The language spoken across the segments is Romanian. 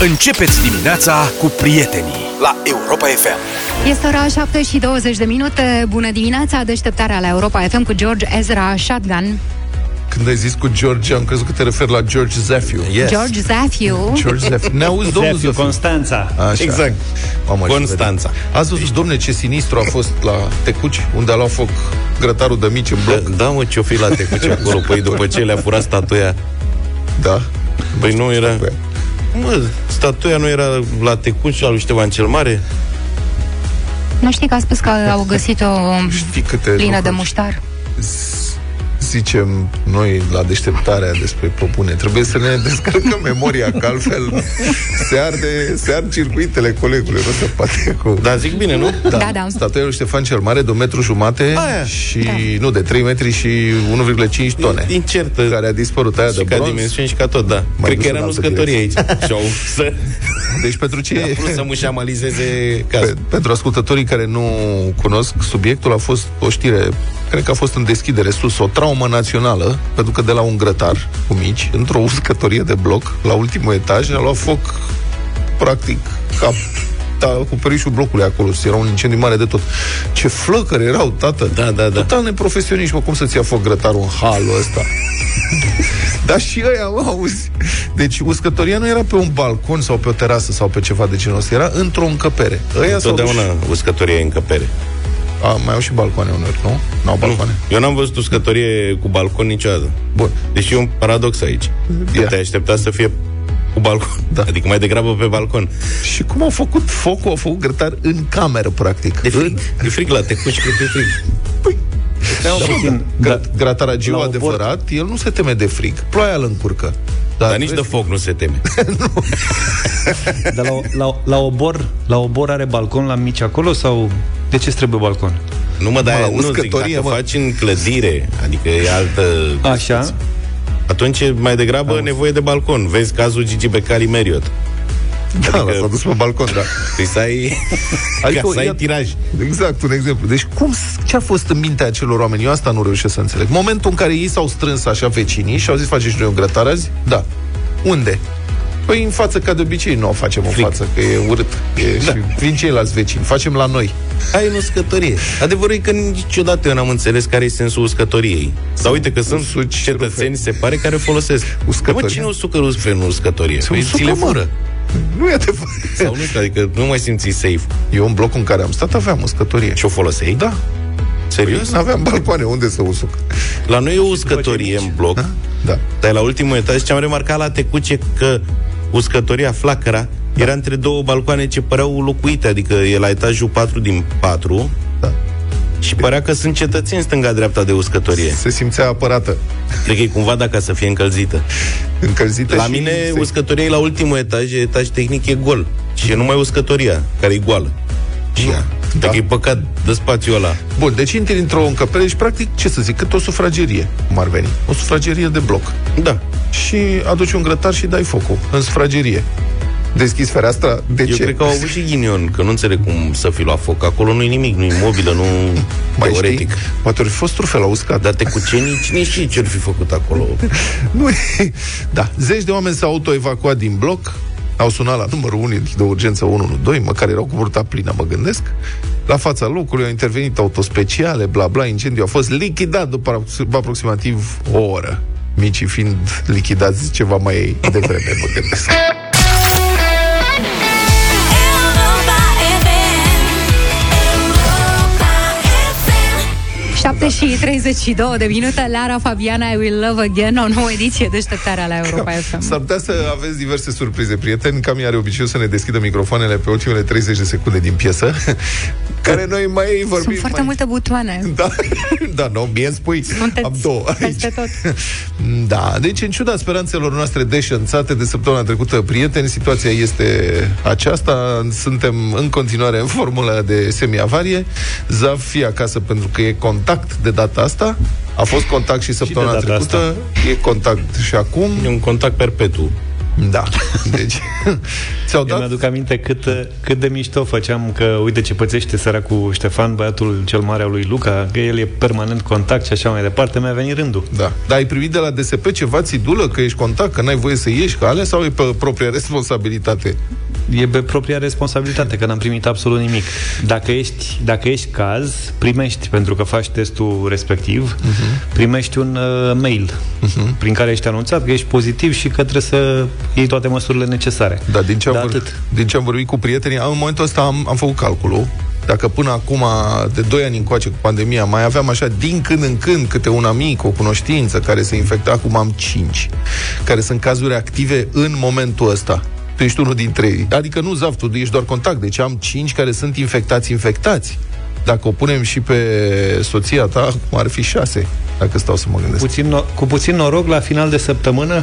Începeți dimineața cu prietenii la Europa FM. Este ora 7 și 20 de minute. Bună dimineața, deșteptarea la Europa FM cu George Ezra Shotgun. Când ai zis cu George, am crezut că te referi la George Zafiu. Yes. George Zafiu. George Zafiu. Ne auzi, domnul Zafiu, Zafiu? Constanța. Așa. Exact. Mamă, și Constanța. vedem. Ați văzut, domne, ce sinistru a fost la Tecuci, unde a luat foc grătarul de mici în bloc? Da, da, mă, ce-o fi la tecuce acolo? Păi după ce le-a furat statuia Da. Păi nu era... Statuia. Mă, statuia nu era la tecuci al lui Ștefan cel Mare? Nu știi că a spus că au găsit-o Știi câte plină de lucruri muștar? Z- zicem noi la deșteptarea despre propune. Trebuie să ne descărcăm memoria, că altfel se, arde, se ard circuitele colegului. Nu se poate cu... Da, zic bine, nu? Da, da. Statuia lui Ștefan cel Mare de un metru jumate Aia. și, Da. nu, de 3 metri și 1,5 tone. Incertă. Care a dispărut aia și de ca bronz. dimensiuni și ca tot, da. Mai Cred dus că era în în altă uscătorie aici. Și șau să... Deci pentru ce... A vrut să mușamalizeze cazul. Pe, pentru ascultătorii care nu cunosc subiectul, a fost o știre, cred că a fost în deschidere sus, o traumă națională, pentru că de la un grătar cu mici, într-o uscătorie de bloc, la ultimul etaj, a luat foc, practic, cap da, cu perișul blocului acolo, era un incendiu mare de tot. Ce flăcări erau, tată! Da, da, da. Total neprofesioniști, mă, cum să-ți ia foc grătarul în halul ăsta? Dar și ăia, mă, auzi. Deci uscătoria nu era pe un balcon sau pe o terasă sau pe ceva de genul ăsta, era într-o încăpere. Ăia s-au dus... Totdeauna uscătorie e încăpere. A, mai au și balcoane uneori, nu? Nu au balcoane. Nu. Eu n-am văzut uscătorie cu balcon niciodată. Bun. Deși e un paradox aici. Că Ia. te aștepta să fie cu balcon. Da. Adică mai degrabă pe balcon. Și cum au făcut focul? Au făcut grătar în cameră, practic. De frig. E frig la tecuci, că e frig. Păi, Da, da, da. Grat, grataragiu La o adevărat, el nu se teme de frig. Ploaia îl încurcă. Dar nici de foc nu se teme. Dar la, la, la, obor, la obor are balcon la mici acolo sau de ce trebuie balcon? Nu mă, Mă, la dar nu zic, uscătorie, dacă mă. faci în clădire, adică e altă... Așa? Atunci e mai degrabă Auzi. nevoie de balcon. Vezi cazul Gigi Becali Marriott. Da, l-a s-a dus pe balcon, da. Păi să ai, Adică, ca să ai ia- tiraj. Exact, un exemplu. Deci cum, ce a fost în mintea acelor oameni? Eu asta nu reușesc să înțeleg. Momentul în care ei s-au strâns așa vecinii și au zis, faceți și noi un grătar azi? Da. Unde? Păi în față, ca de obicei, nu o facem în Fric. față, că e urât. E, Da. Și vin ceilalți vecini. Facem la noi. Ai în uscătorie. Adevărul e că niciodată eu n-am înțeles care e sensul uscătoriei. Dar uite că sunt usuci cetățeni, se pare, care o folosesc. Uscătorie. Dar, Mă, cine usucă rufe în uscătorie? Se Păi usucă, ți le mă. fură. Nu e adevărat. Sau nu știu, adică nu mai simți safe. Eu în blocul în care am stat aveam uscătorie. Și o foloseai? Da. Serios? Nu aveam balcoane unde să usuc. La noi e o uscătorie în bloc, Da. dar la ultimul etaj ce am remarcat la Tecuce că uscătoria Flacăra Da. era între două balcoane ce păreau locuite, adică e la etajul 4 din 4 Da. Și părea că sunt cetățeni stânga-dreapta de uscătorie. Se simțea apărată. Cred că e cumva dacă să fie încălzită. Încălzită La și mine se- uscătoria e la ultimul etaj, etaj tehnic e gol. Și e numai uscătoria, care e goală. Și Nu. ea. Da. Dacă e păcat de spațiul ăla. Bun, deci intri într-o încăpere și practic, ce să zic, cât o sufragerie, cum ar veni. O sufragerie de bloc. Da. Și aduci un grătar și dai focul în sufragerie. Deschizi fereastra? De Eu ce? cred că au avut și ghinion, că nu înțeleg cum să fi luat foc. Acolo nu-i nimic, nu-i mobilă, nu Mai teoretic. știi? Poate ori fi fost trufe la uscat. Dar tecucenii, cine știe ce ar fi făcut acolo? Nu e... Da, zeci de oameni s-au autoevacuat din bloc, au sunat la numărul 1 de urgență 112, măcar erau cu burta plină, mă gândesc. La fața locului au intervenit autospeciale, bla bla, incendiul a fost lichidat după aproximativ o oră. Micii fiind lichidați ceva mai devreme, mă gândesc. 7 și 32 de minute, Lara Fabiana, I Will Love Again, o nouă ediție deșteptarea la Europa FM. S-ar putea să aveți diverse surprize, prieteni. Cam are obiceiul să ne deschidă microfoanele pe ultimele 30 de secunde din piesă, care noi mai vorbim... Sunt foarte mai... multe butoane. Da, da, nu, mie îmi spui, Sunteți am două aici. peste tot. Da, deci în ciuda speranțelor noastre deșanțate de săptămâna trecută, prieteni, situația este aceasta. Suntem în continuare în formula de semi-avarie. Zav fie acasă pentru că e contact de data asta. A fost contact și săptămâna data trecută, e contact și acum. E un contact perpetu. Da. Deci, Ți-au Eu dat? mi-aduc aminte cât, cât de mișto făceam că, uite ce pățește săracul Ștefan, băiatul cel mare al lui Luca, că el e permanent contact și așa mai departe, mi-a venit rândul. Da. Dar ai primit de la DSP ceva țidulă, că ești contact, că n-ai voie să ieși, că alea sau e pe propria responsabilitate? E pe propria responsabilitate, că n-am primit absolut nimic. Dacă ești, dacă ești caz, primești, pentru că faci testul respectiv, uh-huh. primești un uh, mail uh-huh. prin care ești anunțat că ești pozitiv și că trebuie să iei toate măsurile necesare. Da, din ce am, Da, vor... atât. din ce am vorbit cu prietenii, în momentul ăsta am, am făcut calculul. Dacă până acum, de 2 ani încoace cu pandemia, mai aveam așa din când în când câte un amic, o cunoștință care se infecta, acum am 5, care sunt cazuri active în momentul ăsta. Tu ești unul dintre ei. Adică nu, Zaf, tu ești doar contact. Deci am 5 care sunt infectați, infectați. Dacă o punem și pe soția ta, acum ar fi 6, dacă stau să mă gândesc. Puțin no- cu puțin noroc, la final de săptămână,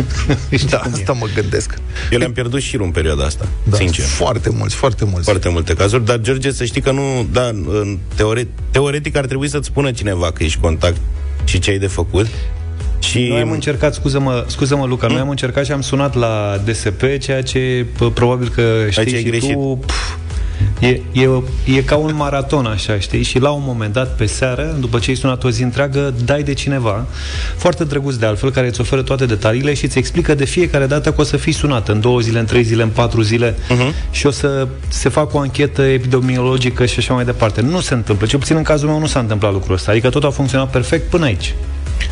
știi Da, cum e. asta mă gândesc. Eu le-am pierdut și în perioada asta, Da, sincer. Foarte mulți, foarte mulți. Foarte multe cazuri, dar George, să știi că nu, da, în teore, teoretic ar trebui să-ți spună cineva că ești contact și ce ai de făcut. Și Noi am încercat, scuză-mă, scuză-mă Luca, noi am încercat și am sunat la DSP, ceea ce p- probabil că știi Aici ai și greșit. tu... Pf, e, e, e ca un maraton, așa, știi? Și la un moment dat, pe seară, după ce ai sunat o zi întreagă, dai de cineva, foarte drăguț de altfel, care îți oferă toate detaliile și îți explică de fiecare dată că o să fii sunat în două zile, în trei zile, în patru zile uh-huh. și o să se facă o anchetă epidemiologică și așa mai departe. Nu se întâmplă, cel puțin în cazul meu nu s-a întâmplat lucrul ăsta, adică tot a funcționat perfect până aici.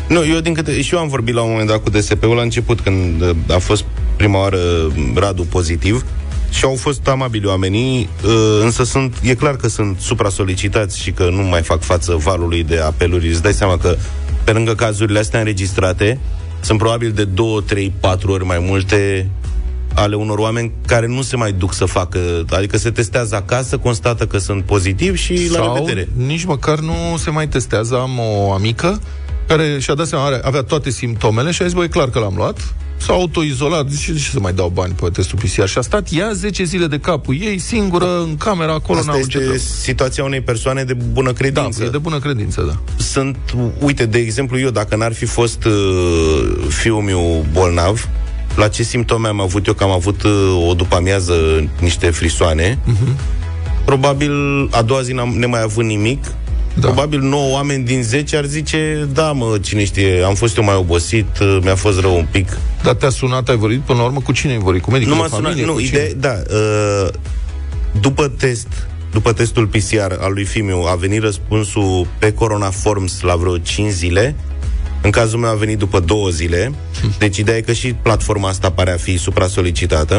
Nu, eu din câte... Și eu am vorbit la un moment dat cu DSP-ul la început, când uh, a fost prima oară Radu pozitiv și au fost amabili oamenii, uh, însă sunt, e clar că sunt supra-solicitați și că nu mai fac față valului de apeluri. Îți dai seama că pe lângă cazurile astea înregistrate, sunt probabil de 2, 3, 4 ori mai multe ale unor oameni care nu se mai duc să facă, adică se testează acasă, constată că sunt pozitivi și la Sau revedere. nici măcar nu se mai testează. Am o amică care și-a dat seama, are, avea toate simptomele și a zis, băi, clar că l-am luat. S-a autoizolat, zice, de ce să mai dau bani pe testul PCR? Și a stat ea 10 zile de capul ei, singură, în camera, acolo, Asta n-a este ce situația unei persoane de bună Da, credință. e de bună credință, da. sunt, uite, de exemplu, eu, dacă n-ar fi fost uh, fiul meu bolnav, la ce simptome am avut eu, că am avut uh, o după amiază niște frisoane, uh-huh. probabil a doua zi n-am nemai avut nimic, Da. da. probabil 9 oameni din 10 ar zice, da, mă, cine știe, am fost eu mai obosit, uh, mi-a fost rău un pic. Dar te-a sunat, ai vorbit până la urmă cu cine ai vorbit? Cu medicul Nu de m-a sunat, familie? nu, cu cine? ideea, da, uh, după test, după testul PCR al lui Fimiu, a venit răspunsul pe Corona Forms la vreo 5 zile. În cazul meu a venit după două zile. Deci ideea e că și platforma asta pare a fi supra-solicitată.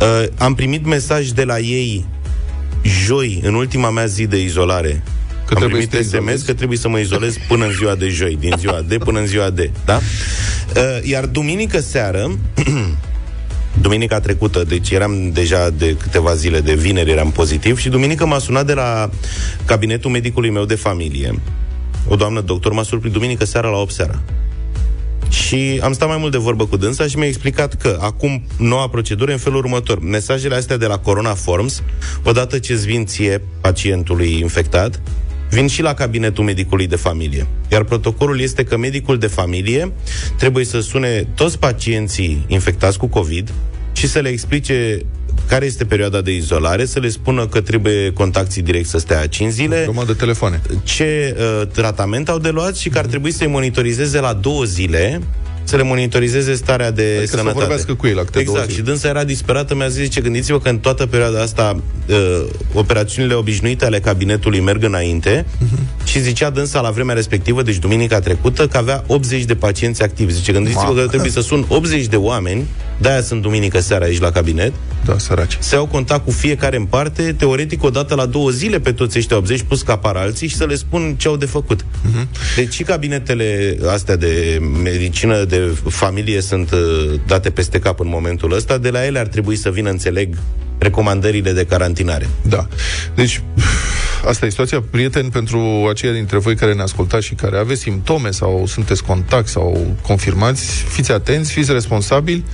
Uh, am primit mesaj de la ei joi, în ultima mea zi de izolare. Că am trebuie primit să te SMS izolezi? că trebuie să mă izolez până în ziua de joi, din ziua de până în ziua de, da? Uh, iar duminică seară, duminica trecută, deci eram deja de câteva zile, de vineri eram pozitiv și duminică m-a sunat de la cabinetul medicului meu de familie. O doamnă doctor m-a surprins duminică seara la 8 seara. Și am stat mai mult de vorbă cu dânsa și mi-a explicat că acum noua procedură e în felul următor. Mesajele astea de la Corona Forms, odată ce îți vin ție pacientului infectat, vin și la cabinetul medicului de familie. Iar protocolul este că medicul de familie trebuie să sune toți pacienții infectați cu COVID și să le explice care este perioada de izolare, să le spună că trebuie contactii direct să stea 5 zile, Grămadă de telefoane. ce uh, tratament au de luat și că ar trebui să-i monitorizeze la două zile să le monitorizeze starea de Adică să sănătate. vorbească cu ei la câte două Exact. zile. Și dânsa era disperată, mi-a zis, ce gândiți-vă că în toată perioada asta uh, operațiunile obișnuite ale cabinetului merg înainte uh-huh. și zicea dânsa la vremea respectivă, deci duminica trecută, că avea 80 de pacienți activi. Zice, gândiți-vă Mamă. că trebuie să sun 80 de oameni, de-aia sunt duminică seara aici la cabinet, Da, săraci. să iau contact cu fiecare în parte, teoretic o dată la două zile pe toți ăștia 80, plus ca apar alții și să le spun ce au de făcut. Uh-huh. Deci și cabinetele astea de medicină de familie sunt uh, date peste cap în momentul ăsta, de la ele ar trebui să vină, înțeleg, recomandările de carantinare. Da. Deci, asta e situația, prieteni, pentru aceia dintre voi care ne ascultați și care aveți simptome sau sunteți contact sau confirmați, fiți atenți, fiți responsabili.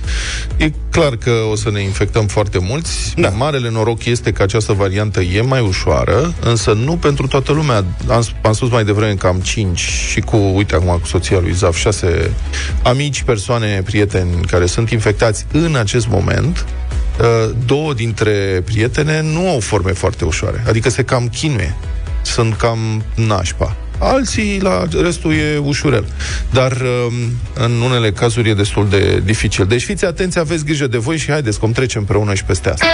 E clar că o să ne infectăm foarte mulți. Da. Marele noroc este că această variantă e mai ușoară, însă nu pentru toată lumea. Am, am spus mai devreme că am 5 și cu, uite acum cu soția lui Zaf, 6 amici, persoane, prieteni care sunt infectați în acest moment uh, două dintre prietene nu au forme foarte ușoare, adică se cam chinuie, sunt cam nașpa. Alții, la restul e ușurel. Dar um, în unele cazuri e destul de dificil. Deci fiți atenți, aveți grijă de voi și haideți, cum trecem împreună și peste asta.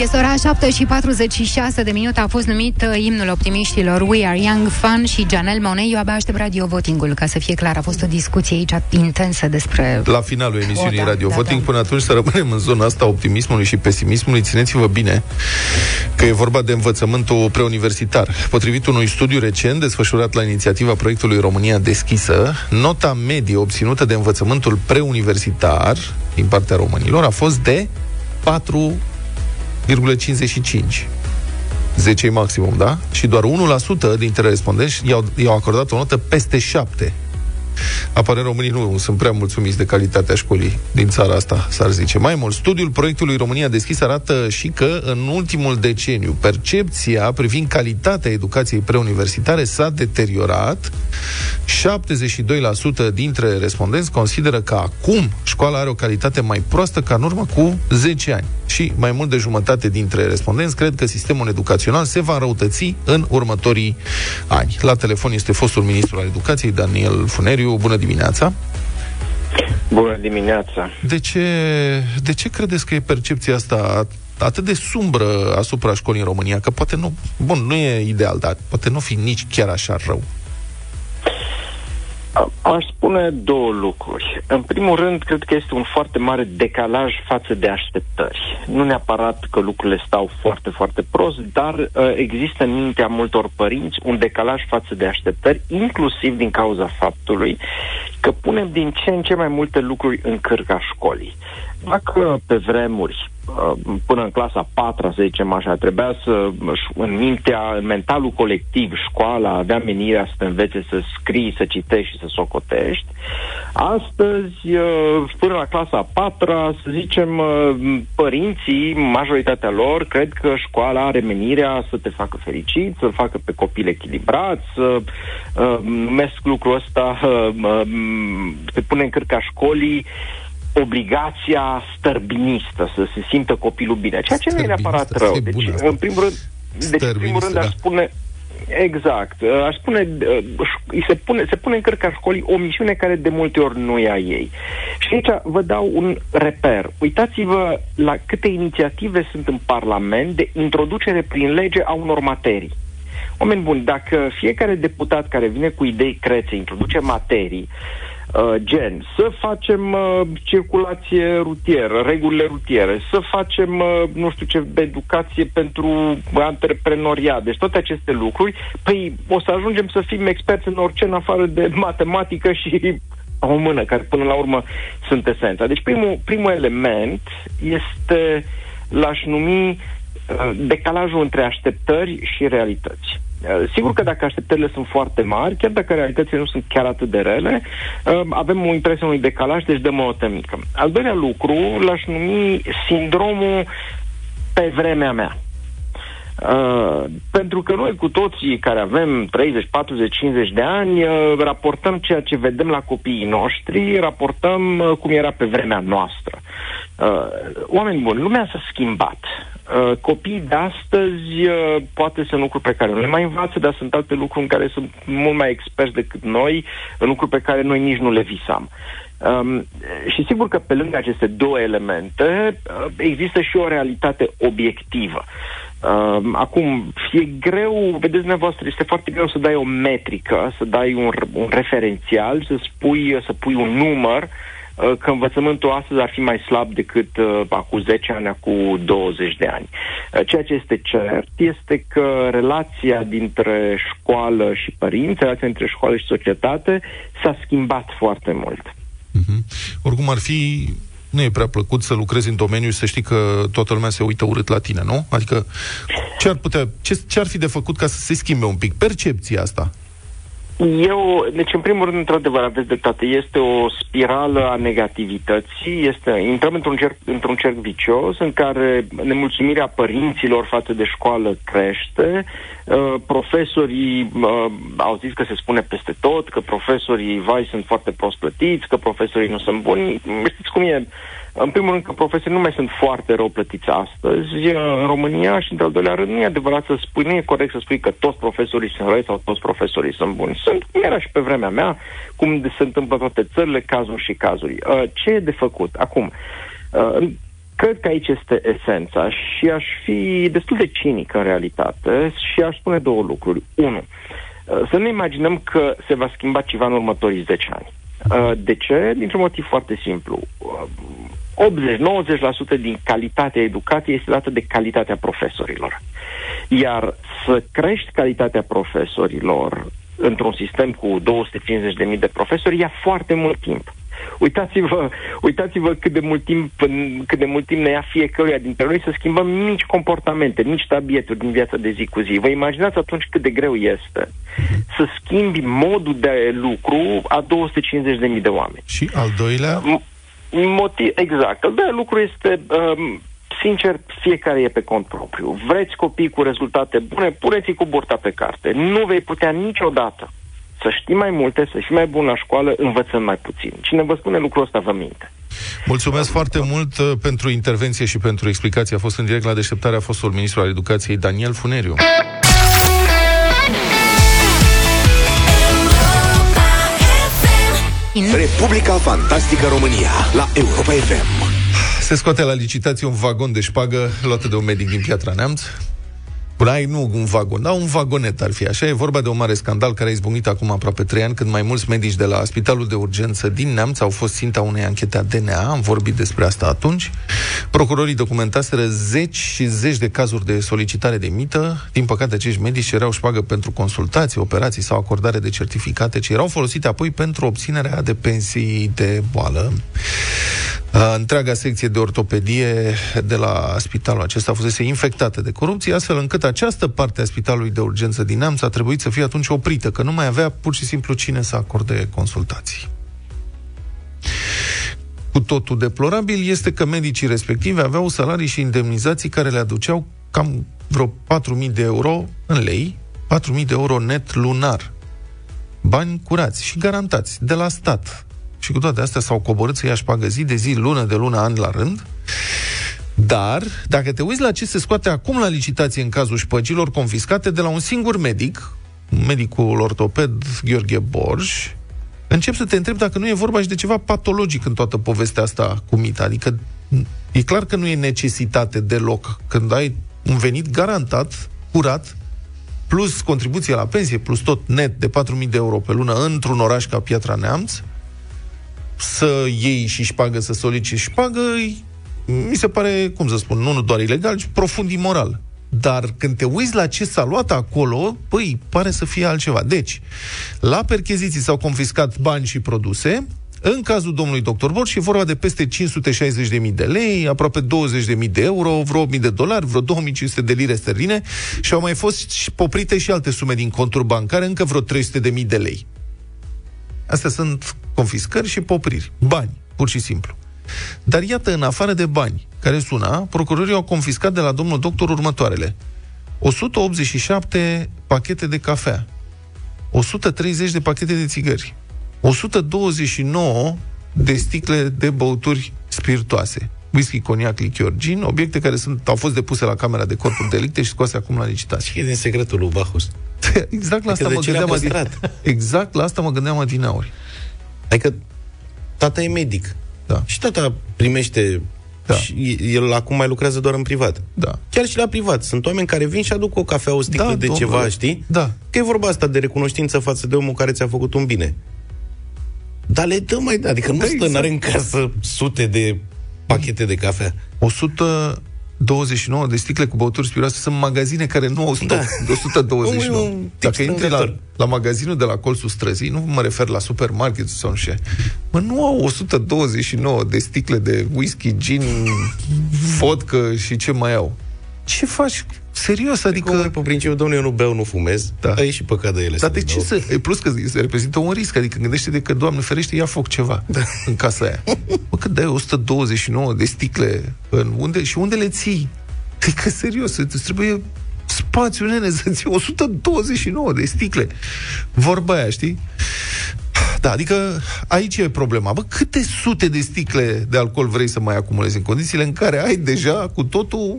Este ora 7 și 46 de minute. A fost numit uh, imnul optimiștilor We Are Young Fun și Janel Monet. Eu abia aștept radio votingul, ca să fie clar. A fost o discuție aici intensă despre... La finalul emisiunii O, da, Radio da, Voting, da. până atunci să rămânem în zona asta a optimismului și pesimismului. Țineți-vă bine că e vorba de învățământul preuniversitar. Potrivit unui studiu recent desfășurat la inițiativa proiectului România Deschisă, nota medie obținută de învățământul preuniversitar din partea românilor a fost de 4,55. 10 e maximum, da? Și doar 1% dintre respondenți i-au, i-au acordat o notă peste 7. Apare românii nu sunt prea mulțumiți de calitatea școlii din țara asta, s-ar zice. Mai mult, studiul proiectului România Deschis arată și că în ultimul deceniu percepția privind calitatea educației preuniversitare s-a deteriorat. 72% dintre respondenți consideră că acum școala are o calitate mai proastă ca în urmă cu 10 ani. Și mai mult de jumătate dintre respondenți cred că sistemul educațional se va înrăutăți în următorii ani. La telefon este fostul ministru al educației, Daniel Funeriu. Bună dimineața! Bună dimineața! De ce, de ce credeți că e percepția asta atât de sumbră asupra școlii în România? Că poate nu, bun, nu e ideal, dar poate nu fi nici chiar așa rău. A- Aș spune două lucruri. În primul rând, cred că este un foarte mare decalaj față de așteptări. Nu neapărat că lucrurile stau foarte, foarte prost, dar uh, există în mintea multor părinți un decalaj față de așteptări, inclusiv din cauza faptului că punem din ce în ce mai multe lucruri în cârca școlii. Dacă pe vremuri uh, până în clasa 4 să zicem așa, trebuia să, în mintea, în mentalul colectiv, școala avea menirea să te învețe să scrii, să citești și să socotești. Astăzi, uh, până la clasa 4 să zicem, uh, părinții, majoritatea lor, cred că școala are menirea să te facă fericit, să facă pe copil echilibrat, să uh, numesc lucrul ăsta, uh, uh, se pune în cârca școlii, obligația stărbinistă, să se simtă copilul bine, ceea ce nu e neapărat Stărbinistă, rău. e Deci, bună asta. în primul rând, deci, în primul rând Stărbinistă, aș da. spune Exact. Uh, Aș spune, uh, ș- îi se pune, se pune în cărca școlii o misiune care de multe ori nu e a ei. Și aici vă dau un reper. Uitați-vă la câte inițiative sunt în Parlament de introducere prin lege a unor materii. Oameni buni, dacă fiecare deputat care vine cu idei crețe introduce materii, uh, gen, să facem uh, circulație rutieră, regulile rutiere, să facem, uh, nu știu ce, educație pentru antreprenoriat, deci toate aceste lucruri, păi o să ajungem să fim experți în orice în afară de matematică și o mână, care până la urmă sunt esența. Deci primul, primul element este, l-aș numi uh, decalajul între așteptări și realități. Uh, Sigur că dacă așteptările sunt foarte mari, chiar dacă realitățile nu sunt chiar atât de rele, uh, avem o impresie unui decalaj, deci dăm o notă mică. Al doilea lucru l-aș numi sindromul pe vremea mea. Uh, pentru că noi cu toții care avem 30, 40, 50 de ani uh, raportăm ceea ce vedem la copiii noștri, raportăm uh, cum era pe vremea noastră. Uh, oameni buni, lumea s-a schimbat. Uh, copiii de astăzi uh, poate sunt lucruri pe care nu le mai învață, dar sunt alte lucruri în care sunt mult mai experți decât noi, în lucruri pe care noi nici nu le visam. Um, și sigur că pe lângă aceste două elemente uh, există și o realitate obiectivă. Uh, acum, e greu, vedeți dumneavoastră, este foarte greu să dai o metrică, să dai un, r- un referențial, să spui, să pui un număr, uh, că învățământul astăzi ar fi mai slab decât uh, acum 10 ani, acum 20 de ani. Uh, ceea ce este cert este că relația dintre școală și părinți, relația dintre școală și societate s-a schimbat foarte mult. Mhm. Oricum ar fi, nu e prea plăcut să lucrezi în domeniu și să știi că toată lumea se uită urât la tine, nu? Adică ce ar putea, ce, ce ar fi de făcut ca să se schimbe un pic percepția asta? Eu, deci în primul rând, într-adevăr, aveți dreptate, este o spirală a negativității, este, intrăm într-un cerc, într-un cerc vicios în care nemulțumirea părinților față de școală crește, uh, profesorii uh, au zis că se spune peste tot, că profesorii, vai, sunt foarte prost plătiți, că profesorii nu sunt buni, știți cum e, în primul rând că profesorii nu mai sunt foarte rău plătiți astăzi în România și, în al doilea rând, nu e adevărat să spui, nu e corect să spui că toți profesorii sunt răi sau toți profesorii sunt buni. Sunt, cum era și pe vremea mea, cum se întâmplă în toate țările, cazuri și cazuri. Uh, Ce e de făcut? Acum, uh, cred că aici este esența și aș fi destul de cinic în realitate și aș spune două lucruri. Unu, uh, să nu imaginăm că se va schimba ceva în următorii 10 ani. Uh, De ce? Dintr-un motiv foarte simplu. Uh, 80-90% din calitatea educației este dată de calitatea profesorilor. Iar să crești calitatea profesorilor într-un sistem cu 250.000 de profesori ia foarte mult timp. Uitați-vă, uitați-vă cât de mult timp, cât de mult timp ne ia fiecăruia dintre noi să schimbăm mici comportamente, mici tabieturi din viața de zi cu zi. Vă imaginați atunci cât de greu este să schimbi modul de lucru a 250.000 de oameni. Și al doilea, M- Motiv, exact. Al doilea lucru este, um, sincer, fiecare e pe cont propriu. Vreți copii cu rezultate bune, puneți-i cu burta pe carte. Nu vei putea niciodată să știi mai multe, să fii mai bun la școală, învățând mai puțin. Cine vă spune lucrul ăsta vă minte. mulțumesc foarte mult uh, pentru intervenție și pentru explicație. A fost în direct la deșteptarea a fostul ministru al educației Daniel Funeriu. Republica Fantastică România la Europa FM. Se scoate la licitație un vagon de șpagă luată de un medic din Piatra Neamț. Bun, ai nu un vagon, dar un vagonet ar fi așa. E vorba de un mare scandal care a izbucnit acum aproape trei ani, când mai mulți medici de la Spitalul de Urgență din Neamț au fost ținta unei anchete a DNA. Am vorbit despre asta atunci. Procurorii documentaseră zeci și zeci de cazuri de solicitare de mită. Din păcate, acești medici cereau șpagă pentru consultații, operații sau acordare de certificate, ce erau folosite apoi pentru obținerea de pensii de boală. Uh, Întreaga secție de ortopedie de la spitalul acesta fusese infectată de corupție, astfel încât această parte a spitalului de urgență din Neamț a trebuit să fie atunci oprită, că nu mai avea pur și simplu cine să acorde consultații. Cu totul deplorabil este că medicii respectivi aveau salarii și indemnizații care le aduceau cam vreo 4.000 de euro în lei, 4.000 de euro net lunar. Bani curați și garantați de la stat. Și cu toate astea s-au coborât să ia șpagă zi de zi, lună de lună, an la rând. Dar, dacă te uiți la ce se scoate acum la licitație în cazul șpăgilor confiscate de la un singur medic, medicul ortoped Gheorghe Borj, încep să te întreb dacă nu e vorba și de ceva patologic în toată povestea asta cu mita. Adică e clar că nu e necesitate deloc când ai un venit garantat, curat, plus contribuție la pensie, plus tot net de 4.000 de euro pe lună într-un oraș ca Piatra Neamț, să iei și șpagă, să soliciți șpagă, mi se pare, cum să spun, nu doar ilegal, ci profund imoral. Dar când te uiți la ce s-a luat acolo, păi, pare să fie altceva. Deci, la percheziții s-au confiscat bani și produse, în cazul domnului doctor Borș e vorba de peste 560.000 de lei, aproape 20.000 de euro, vreo 8.000 de dolari, vreo 2.500 de lire sterline și au mai fost și poprite și alte sume din conturi bancare, încă vreo 300.000 de lei. Astea sunt confiscări și popriri. Bani, pur și simplu. Dar iată, în afară de bani care suna, procurorii au confiscat de la domnul doctor următoarele. 187 pachete de cafea, 130 de pachete de țigări, 129 de sticle de băuturi spiritoase, whisky, coniac, lichior, gin, obiecte care sunt, au fost depuse la Camera de Corpuri Delicte și scoase acum la licitație. E din secretul lui Bacchus. Exact la asta de mă ce le-a gândeam adin... păstrat? Exact la asta mă gândeam adinauri. Adică tata e medic. Da. Și tata primește Da. și el acum mai lucrează doar în privat. Da. Chiar și la privat. Sunt oameni care vin și aduc o cafea, o sticlă Da, de domnule. ceva, știi? Da. Că e vorba asta de recunoștință față de omul care ți-a făcut un bine. Dar le dă mai... Adică nu Da, stă, exact. n-are în casă sute de pachete de cafea. 129 de sticle cu băuturi spiritoase sunt magazine care nu au stoc Da. de 129. Omul e un tip Dacă intri la, strângător. la magazinul de la colțul străzii, nu mă refer la supermarket sau nu știu, ce, mă, nu au 129 de sticle de whisky, gin, vodka și ce mai au. Ce faci Serios, Adică, adică... pe principiu, domnule, eu nu beau, nu fumez, Da. da. e și păcat de ele. Dar să de ce beau. să... E plus că se reprezintă un risc, adică gândește-te că, Doamne ferește, ia foc ceva da. în casa aia. Mă, cât dai 129 de sticle în unde și unde le ții? Adică, serios, îți trebuie spațiu, nene, să ții 129 de sticle. Vorba aia, știi? Da, adică aici e problema. Bă, câte sute de sticle de alcool vrei să mai acumulezi în condițiile în care ai deja cu totul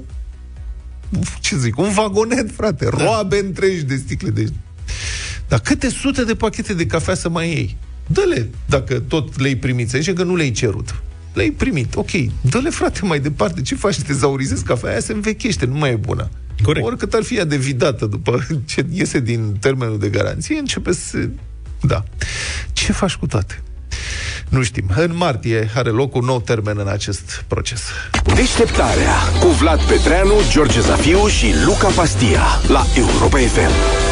ce zic, un vagonet, frate, da. roabe întregi de sticle de... Dar câte sute de pachete de cafea să mai iei? Dă-le, dacă tot le-ai primit. Să zice că nu le-ai cerut. Le-ai primit, ok. Dă-le, frate, mai departe. Ce faci? Te zaurizezi cafea aia, se învechește, nu mai e bună. Corect. Oricât ar fi ea de vidată după ce iese din termenul de garanție, începe să... Da. Ce faci cu toate? Nu știm. În martie are loc un nou termen în acest proces. Deșteptarea cu Vlad Petreanu, George Zafiu și Luca Pastia la Europa FM.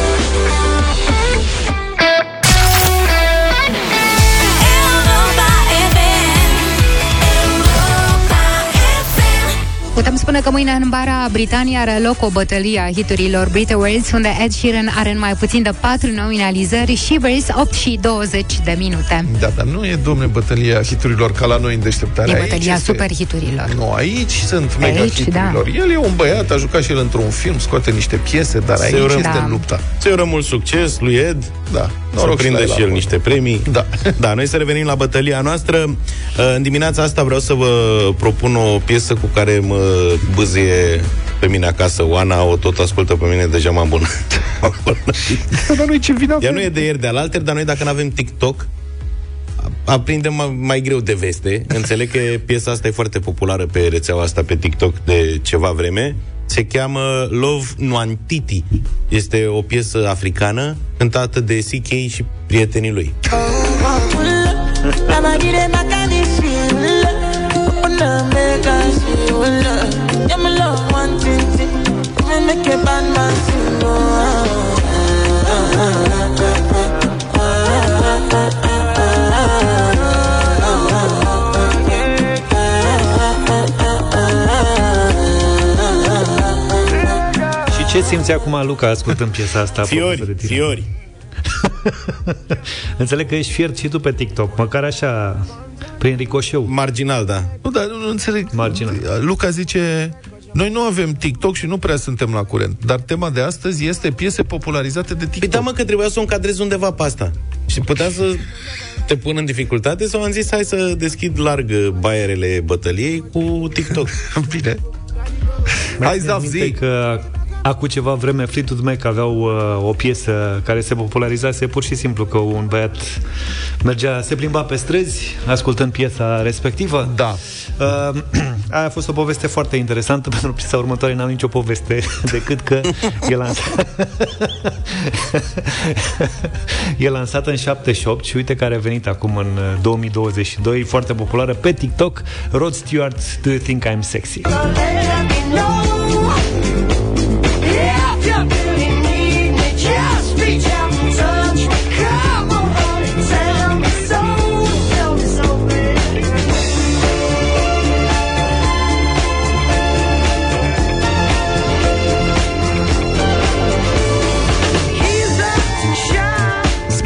Putem spune că mâine în Bara Britania are loc o bătălie a hiturilor Brit Awards, unde Ed Sheeran are în mai puțin de 4 nominalizări și Shivers 8 și 20 de minute. Da, dar nu e, domne, bătălia hiturilor ca la noi în deșteptare. E Aici bătălia este- super hiturilor. Nu, aici sunt mega Aici, hiturilor. El e un băiat, a jucat și el într-un film, scoate niște piese, dar aici urăm. este Da. lupta. Ți urăm mult succes lui Ed. Da. Să prindă la el și el acolo. niște premii. Da. da, noi să revenim la bătălia noastră. Uh, În dimineața asta vreau să vă propun o piesă cu care mă bâzie pe mine acasă. Oana o tot ascultă pe mine, deja m-am bun. Dar nu ce vină Ea nu e de ieri de alalter, dar noi dacă nu avem TikTok, a- aprindem mai, mai greu de veste. Înțeleg că piesa asta e foarte populară pe rețeaua asta pe TikTok de ceva vreme. Se cheamă Love Nuantiti. Este o piesă africană cântată de CK și prietenii lui. Și ce simți acum, Luca, ascultând piesa asta? apropo Fiori, de tine? fiori. Înțeleg că ești fiert și tu pe TikTok, măcar așa, prin ricoșeu. Marginal, da. Nu, dar nu, nu înțeleg. Marginal. Luca zice... Noi nu avem TikTok și nu prea suntem la curent, dar tema de astăzi este piese popularizate de Păi TikTok. da, mă, că trebuia să o încadrez undeva pe asta. Și putea să te pun în dificultate sau am zis hai să deschid larg baierele bătăliei cu TikTok. Bine. Hai, Mi-am Zaf, aminte zi. că acum ceva vreme Fleetwood Mac aveau uh, o piesă care se popularizase pur și simplu că un băiat mergea, se plimba pe străzi ascultând piesa respectivă. Da. Uh, aia a fost o poveste foarte interesantă pentru piesa următoare n-am nicio poveste decât că e lansat e lansată în 78 și uite care a venit acum în uh, 2022 foarte populară pe TikTok Rod Stewart Do You Think I'm Sexy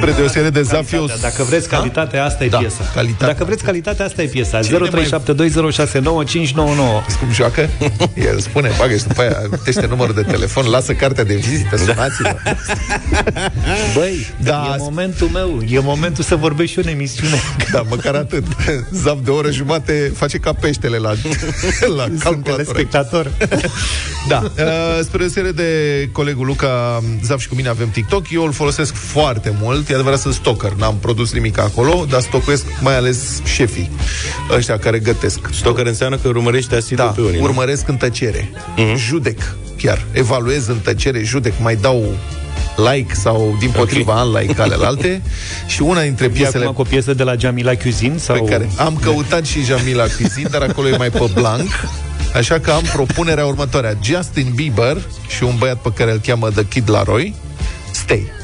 Spre deosebire de Zafiu... Calitatea. Dacă vreți calitate, asta e Da, piesa. calitatea. Dacă vreți calitate, asta e piesa. Cine mai- 0372069599. Cum joacă? El spune, bagă și după aia tește numărul de telefon, lasă cartea de vizită, sunați-vă. Băi, Da, da, e sp- momentul meu. E momentul să vorbesc și eu în emisiune. Da, măcar atât. Zaf de o oră jumate face ca peștele la, la Sunt calculator. telespectator. Da, uh, spre deosebire de colegul Luca, Zaf și cu mine avem TikTok, eu îl folosesc foarte mult, e adevărat sunt stalker, n-am produs nimic acolo, dar stocuiesc mai ales șefii, ăștia care gătesc. Stalker înseamnă că urmărește asidu Da, pe unii, nu? urmăresc în tăcere, judec chiar, evaluez în tăcere, judec, mai dau like sau din potriva okay. unlike alelalte și una dintre E piesele acum cu o piesă de la Jamila Cuisine? Sau... pe care am căutat și Jamila Cuisine, dar acolo e mai pe blanc. Așa că am propunerea următoare. Justin Bieber și un băiat pe care îl cheamă The Kid Laroi. Stay.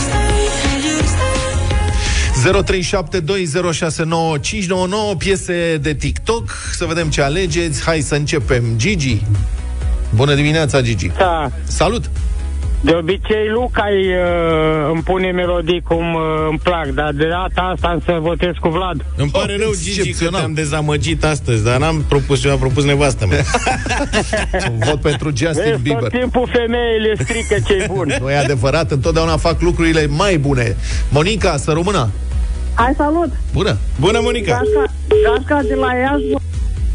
0372069599 piese de TikTok. Să vedem ce alegeți. Hai să începem. Gigi. Bună dimineața, Gigi. Da. Salut. De obicei, Luca îi, uh, îmi pune melodii cum uh, îmi plac, dar de data asta am să votez cu Vlad. Îmi pare Oh, rău, Gigi, că excepțional. te-am dezamăgit astăzi, dar n-am propus eu, am propus nevastă mea. Un vot pentru Justin Vezi, tot Bieber. timpul femeile strică ce bun. Nu e adevărat, întotdeauna fac lucrurile mai bune. Monica, să rămână. Hai, salut! Bună. Bună, Monica! Gașca, gașca de la Iași.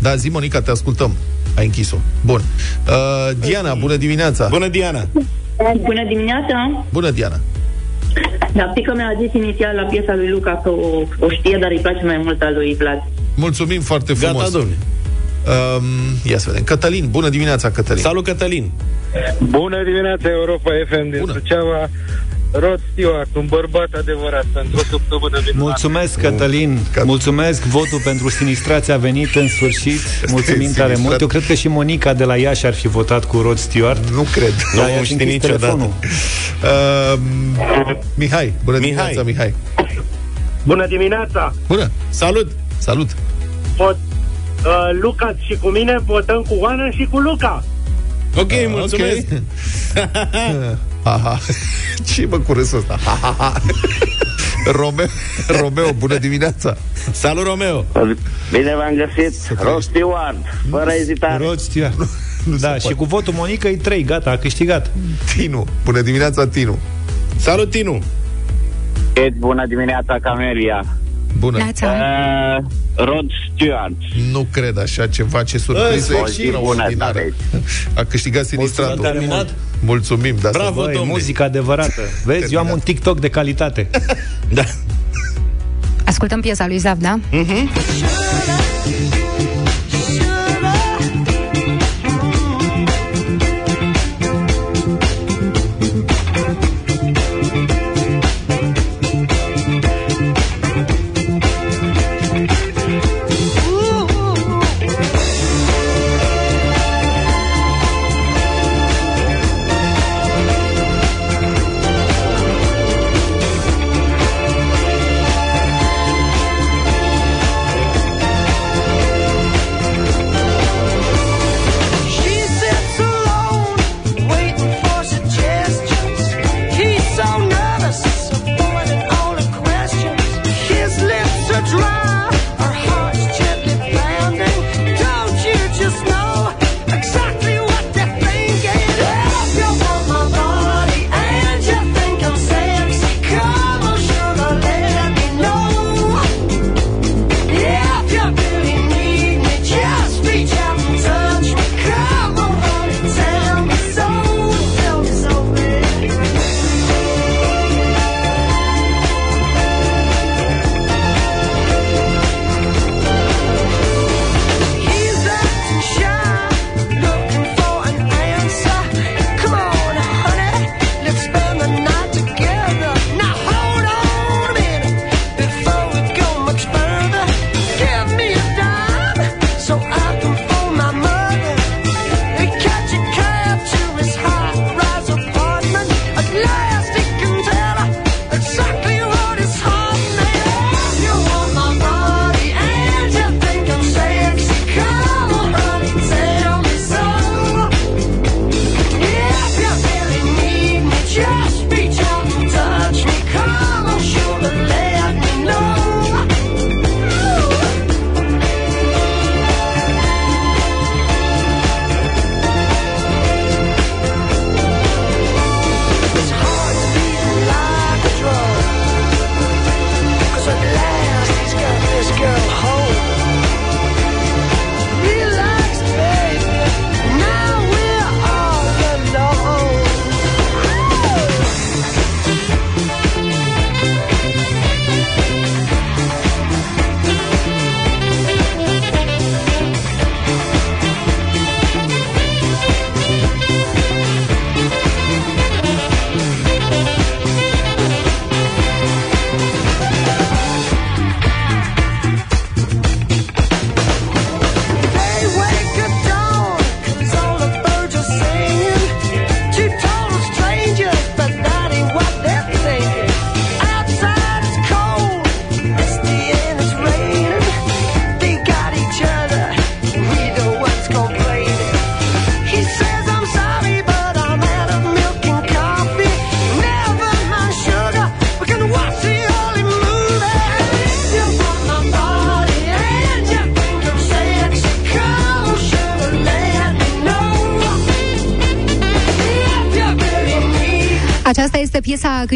Da, zi, Monica, te ascultăm. Ai închis-o. Bun. Uh, Diana, bună dimineața. Bună, Diana! Bună dimineața! Bună, Diana. Da, pică mi-a zis inițial la piesa lui Luca că o, o știe, dar îi place mai mult a lui Vlad. Mulțumim foarte frumos. Gata, domnule. Um, ia să vedem. Cătălin, bună dimineața, Cătălin. Salut, Cătălin! Bună dimineața, Europa FM din Bună. Suceava. Rod Stewart, un bărbat adevărat, pentru o săptămână minunată. Mulțumesc, Cătălin. Cat- Mulțumesc. Votul pentru sinistrație a venit în sfârșit. Mulțumim tare Sinistrat. mult. Eu cred că și Monica de la Iași ar fi votat cu Rod Stewart. Nu cred. Da, Nu i-aș știi închis niciodată. telefonul. Uh, Mihai, bună Mihai. dimineața, Mihai. Bună dimineața! Bună. Salut! Salut. Pot, uh, Luca și cu mine votăm cu Oana și cu Luca. Ok, mulțumesc! Ok. Aha. Ce mă cu râsul ăsta? Ha, ha, ha. Romeo, Romeo, bună dimineața. Salut, Romeo! Bine v-am găsit, Rod Stewart, fără ezitare. Rod Stewart. Da, și cu votul Monica e 3, gata, a câștigat. Tinu, bună dimineața, Tinu. Salut, Tinu! Ed, bună dimineața, Camelia. Bună. Neața. Uh, Rod Stewart. Nu cred așa ceva, ce surpriză Bă, o zi bună, extraordinară. A câștigat sinistratul. Mulțumim tare mult. Mulțumim, da. Bravo, Băi, domnule. muzică adevărată. Vezi, eu am un TikTok de calitate. Da. Ascultăm piesa lui Zav, da? Should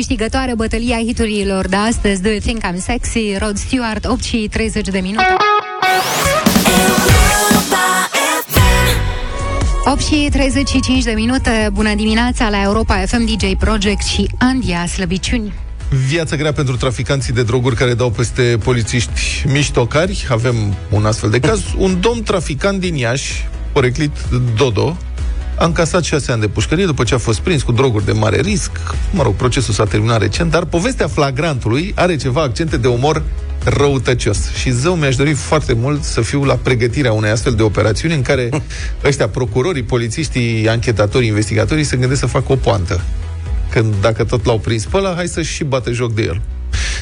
câștigătoare bătălia hiturilor de astăzi, Do You Think I'm Sexy, Rod Stewart, 8 și 30 de minute. 8 și 35 de minute, bună dimineața la Europa FM, DJ Project și Andia Slăbiciuni. Viața grea pentru traficanții de droguri care dau peste polițiști miștocari. Avem un astfel de caz. Un domn traficant din Iași, poreclit Dodo, a încasat șase ani de pușcărie după ce a fost prins cu droguri de mare risc. Mă rog, procesul s-a terminat recent, dar povestea flagrantului are ceva accente de umor răutăcios. Și zău mi-aș dori foarte mult să fiu la pregătirea unei astfel de operațiuni în care ăștia, procurorii, polițiștii, anchetatorii, investigatorii se gândesc să facă o poantă. Când, dacă tot l-au prins pe ăla, hai să și bate joc de el.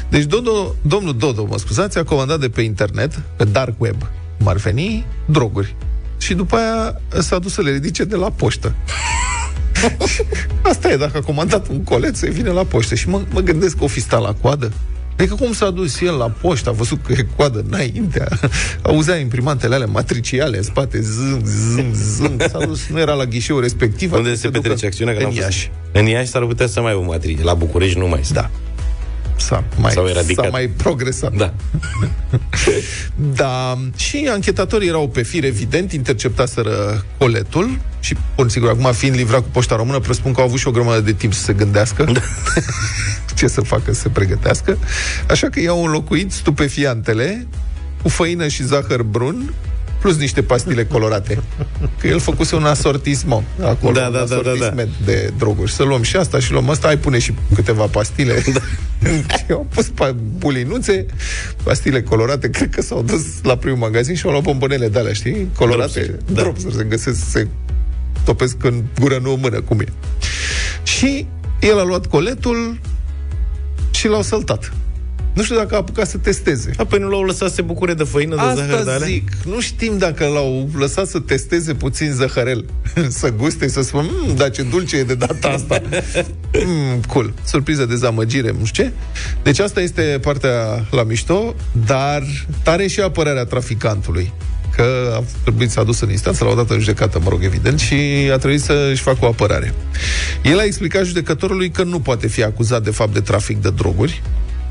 Deci Dodo, domnul Dodo, mă scuzați, a comandat de pe internet, pe dark web, cum ar veni, droguri. Și după aia s-a dus să le ridice de la poștă. Asta e, dacă a comandat un coleț, se vine la poștă. Și mă, mă gândesc că o fi stat la coadă. Adică cum s-a dus el la poștă, a văzut că e coadă înainte, auzea imprimantele alea matriciale în spate, zâm, zâm, zâm, s-a dus, nu era la ghișeul respectiv. Unde atunci se ducă petrece acțiunea? Că În n-am fost. Iași. În Iași s-ar putea să mai aibă matrice. La București nu mai sunt. Da. S-a mai, S-au eradicat. s-a mai progresat. Da. Da, și anchetatorii erau pe fir, evident, interceptaseră coletul și, bun, sigur, acum fiind livrat cu poșta română, presupun că au avut și o grămadă de timp să se gândească Da. ce să facă, să se pregătească. Așa că i-au înlocuit stupefiantele cu făină și zahăr brun plus niște pastile colorate. Că el făcuse un asortisment acolo, Da, un da, da, da, da. asortisment de droguri. Să luăm și asta și luăm asta, ai pune și câteva pastile. Da. și au pus pa- bulinuțe, pastile colorate, cred că s-au dus la primul magazin și au luat bombonele de alea, știi? Colorate, Dropsuri, da. dropsuri, se găsesc, se topesc în gură, nu în mână, cum e. Și el a luat coletul și l-au săltat. Nu știu dacă a apucat să testeze. A, păi nu l-au lăsat să se bucure de făină, de zahăr de Asta alea? zic. Nu știm dacă l-au lăsat să testeze puțin zăhărel. să guste, să spună, mmm, dar ce dulce e de data asta. mm, cool. Surpriză, dezamăgire, nu știu ce. Deci asta este partea la mișto, dar tare și apărarea traficantului că a trebuit să adus în instanță, l-au dat în judecată, mă rog, evident, și a trebuit să-și facă o apărare. El a explicat judecătorului că nu poate fi acuzat de fapt de trafic de droguri,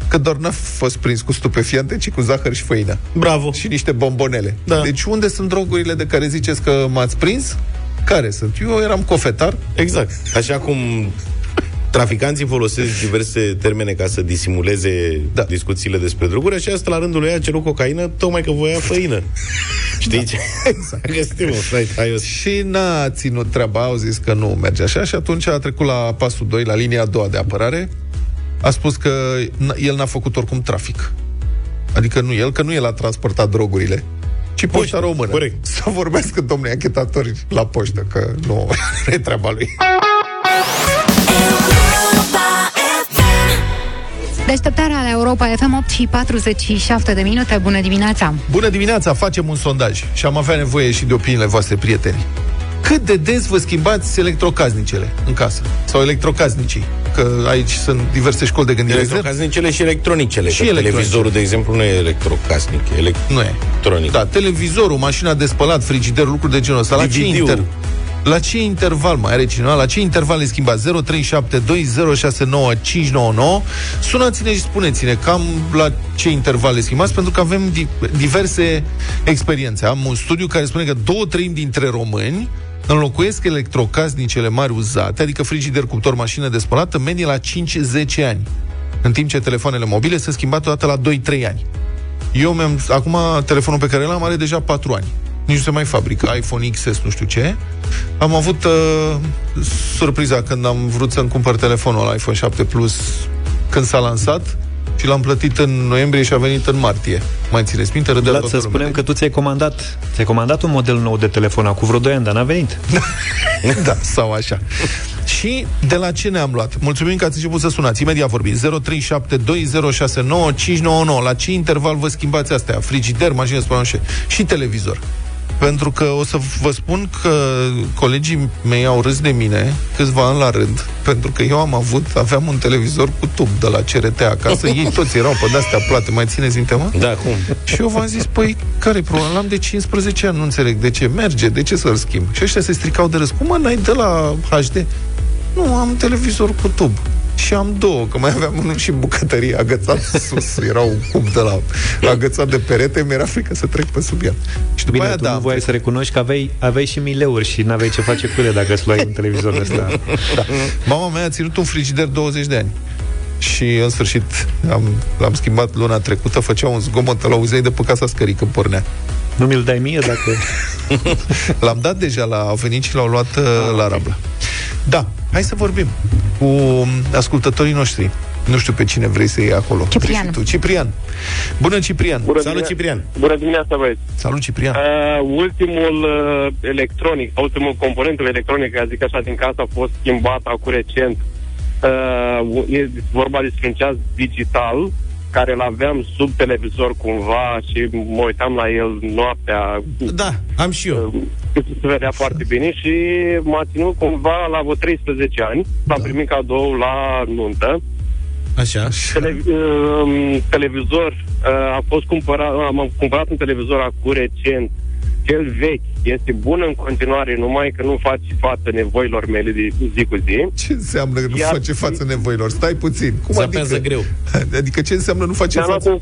că doar n-a fost prins cu stupefiante, ci cu zahăr și făină. Bravo. Și niște bombonele. Da. Deci unde sunt drogurile de care ziceți că m-ați prins? Care sunt? Eu eram cofetar. Exact. Așa cum traficanții folosesc diverse termene ca să disimuleze Da. da. discuțiile despre droguri, așa asta la rândul lui a cerut cocaină, tocmai că voia făină. Știi ce? Exact. Găsim o stai, hai o... Și n-a ținut treaba, au zis că nu merge așa și atunci a trecut la pasul 2, la linia a doua de apărare. A spus că n- el n-a făcut oricum trafic. Adică nu el, că nu el a transportat drogurile, ci poșta română. corect. Să vorbească domnule anchetatori la poștă, că nu e treaba lui. Deșteptarea la Europa FM 8 și 47 de minute. Bună dimineața! Bună dimineața, facem un sondaj și am avea nevoie și de opiniile voastre, prieteni. Cât de des vă schimbați electrocaznicele în casă? Sau electrocaznicii? Că aici sunt diverse școli de gândire. Electrocasnicele și electronicele. Și că electronice. televizorul, de exemplu, nu e electrocasnic, e Nu e. electronic. Da, televizorul, mașina de spălat, frigiderul, lucruri de genul ăsta. La ce, DVD-ul. inter... la ce interval, mai are cineva, la ce interval le schimbați? 0372069599 Sunați-ne și spuneți-ne cam la ce interval le schimbați, pentru că avem di- diverse experiențe. Am un studiu care spune că două treimi dintre români înlocuiesc electrocasnicele mari uzate, adică frigider, cuptor, mașină de spălat, în medie la 5-10 ani. În timp ce telefoanele mobile se schimbat odată la 2-3 ani. Eu mi-am... Acum, telefonul pe care l-am are deja 4 ani. Nici nu se mai fabrică. iPhone XS, nu știu ce. Am avut uh, surpriza când am vrut să-mi cumpăr telefonul ăla iPhone 7 Plus când s-a lansat și l-am plătit în noiembrie și a venit în martie. Mai țineți minte? Râdea Vlad, toată să lumea. spunem că tu ți-ai comandat, ți-ai comandat un model nou de telefon acum vreo 2 ani, dar n-a venit. da, sau așa. Și de la ce ne-am luat? Mulțumim că ați început să sunați. Imediat vorbim. 0372069599. La ce interval vă schimbați astea? Frigider, mașină spălat și, și televizor. Pentru că o să vă spun că colegii mei au râs de mine câțiva ani la rând, pentru că eu am avut, aveam un televizor cu tub de la CRT acasă, ei toți erau pe de-astea plate, mai țineți minte, mă? Da, cum? Și eu v-am zis, păi, care problema? L-am de 15 ani, nu înțeleg de ce. Merge, de ce să-l schimb? Și ăștia se stricau de râs. Cum mă, n-ai de la HD? Nu, am televizor cu tub. Și am două, că mai aveam unul și în bucătărie agățat sus. Era un cub de la agățat de perete, mi-era frică să trec pe sub el. Și după Bine, aia, tu da, nu am voiai să recunoști că aveai, aveai și mileuri și n-aveai ce face cu ele dacă îți luai un televizor ăsta. Da. Mama mea a ținut un frigider 20 de ani. Și în sfârșit am, l-am schimbat luna trecută, făcea un zgomot, îl auzeai de pe casa scării când pornea. Nu mi-l dai mie dacă... L-am dat deja la au venit și l-au luat uh, la rablă. Da, hai să vorbim cu ascultătorii noștri. Nu știu pe cine vrei să iei acolo. Ciprian. Vrei și tu. Ciprian. Bună, Ciprian. Bună Salut, dimine- Ciprian! Bună dimineața, băieți! Salut, Ciprian. Uh, ultimul uh, electronic, ultimul componentul electronic, ca zic așa, din casă a fost schimbat acum recent. Uh, e vorba despre un ceas digital care îl aveam sub televizor cumva și mă uitam la el noaptea. Da, am și eu. Uh, se vedea foarte bine și m-a ținut cumva la vreo 13 ani. L-am primit cadou la nuntă. Așa. Tele, uh, televizor uh, a fost cumpărat, am cumpărat un televizor acum recent, cel vechi, este bun în continuare, numai că nu face față nevoilor mele de zi cu zi. Ce înseamnă că nu Iar- face față nevoilor? Stai puțin. Cum Zapează adică? greu. Adică ce înseamnă nu face Mi-am luat față? un,